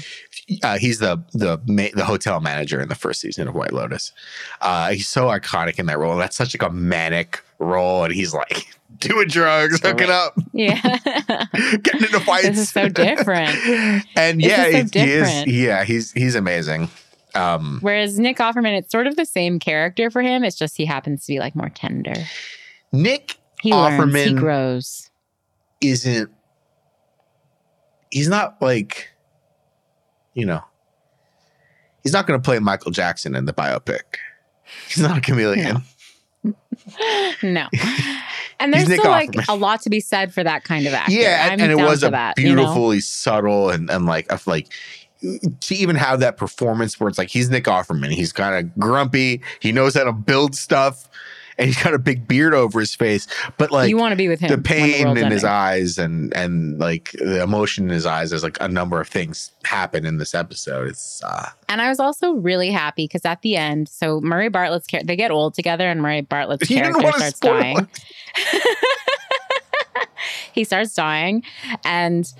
uh, he's the the ma- the hotel manager in the first season of White Lotus. Uh, he's so iconic in that role. That's such like a manic role, and he's like doing drugs, hooking Right. up, Yeah. getting into fights. This is so different. and This yeah, is so he, he is. Yeah, he's he's amazing. Um, Whereas Nick Offerman, it's sort of the same character for him. It's just he happens to be like more tender. Nick He learns, he Offerman- grows. isn't. He's not like, you know. He's not going to play Michael Jackson in the biopic. He's not a chameleon. No. And there's still like a lot to be said for that kind of actor. Yeah, and, and it was a that, you know? beautifully subtle and and like a, like to even have that performance where it's like he's Nick Offerman. He's kind of grumpy. He knows how to build stuff, and he's got a big beard over his face. But like you want to be with him. the pain world's in his eyes and and like the emotion in his eyes. There's like a number of things happen in this episode. It's uh, And I was also really happy because at the end, so Murray Bartlett's character, they get old together, and Murray Bartlett's character starts dying. he starts dying and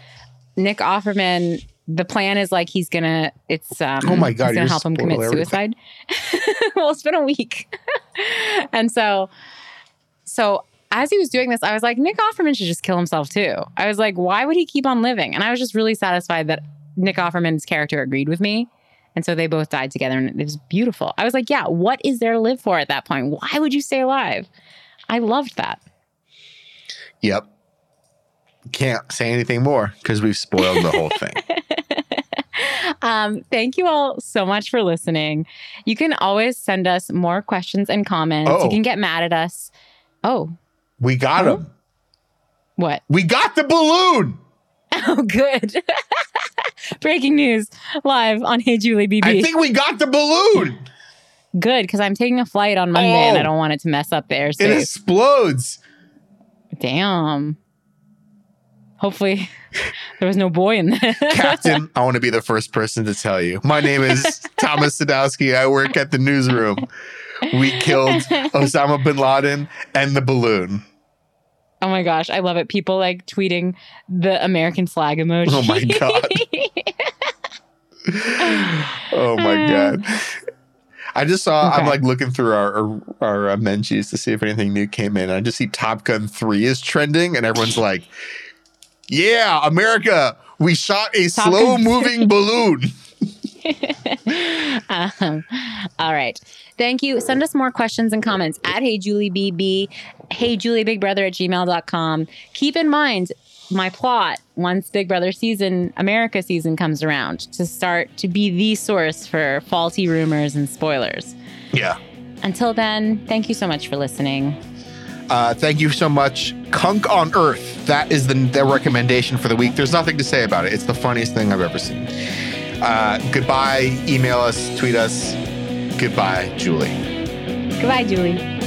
nick offerman the plan is like he's gonna it's um Oh my God, he's gonna help him commit everything. suicide. Well it's been a week. And so so as he was doing this i was like nick offerman should just kill himself too. I was like why would he keep on living? And i was just really satisfied that nick offerman's character agreed with me. And so they both died together and it was beautiful. I was like yeah what is there to live for at that point? Why would you stay alive? I loved that. Yep. Can't say anything more because we've spoiled the whole thing. um, thank you all so much for listening. You can always send us more questions and comments. Oh. You can get mad at us. Oh, We got Oh. him. what? We got the balloon. Oh, good. Breaking news live on Hey Julie BB. I think we got the balloon. good, because I'm taking a flight on Monday and I Oh. don't want it to mess up the It explodes. Damn. Hopefully, there was no boy in there. Captain, I want to be the first person to tell you. My name is Thomas Sadoski. I work at the newsroom. We killed Osama bin Laden and the balloon. Oh my gosh, I love it. People like tweeting the American flag emoji. Oh my God. Oh my god. I just saw. I'm like looking through our our, our uh, Menchies to see if anything new came in. I just see Top Gun Three is trending, and everyone's like, "Yeah, America, we shot a Top slow moving balloon." um, all right. Thank you. Send us more questions and comments at Hey Julie BB, Hey Julie Big Brother at gmail.com. Keep in mind my plot once Big Brother season, America season comes around to start to be the source for faulty rumors and spoilers. Yeah. Until then, thank you so much for listening. Uh, thank you so much. Cunk on Earth. That is the, the recommendation for the week. There's nothing to say about it. It's the funniest thing I've ever seen. Uh, goodbye. Email us, tweet us. Goodbye, Julie. Goodbye, Julie.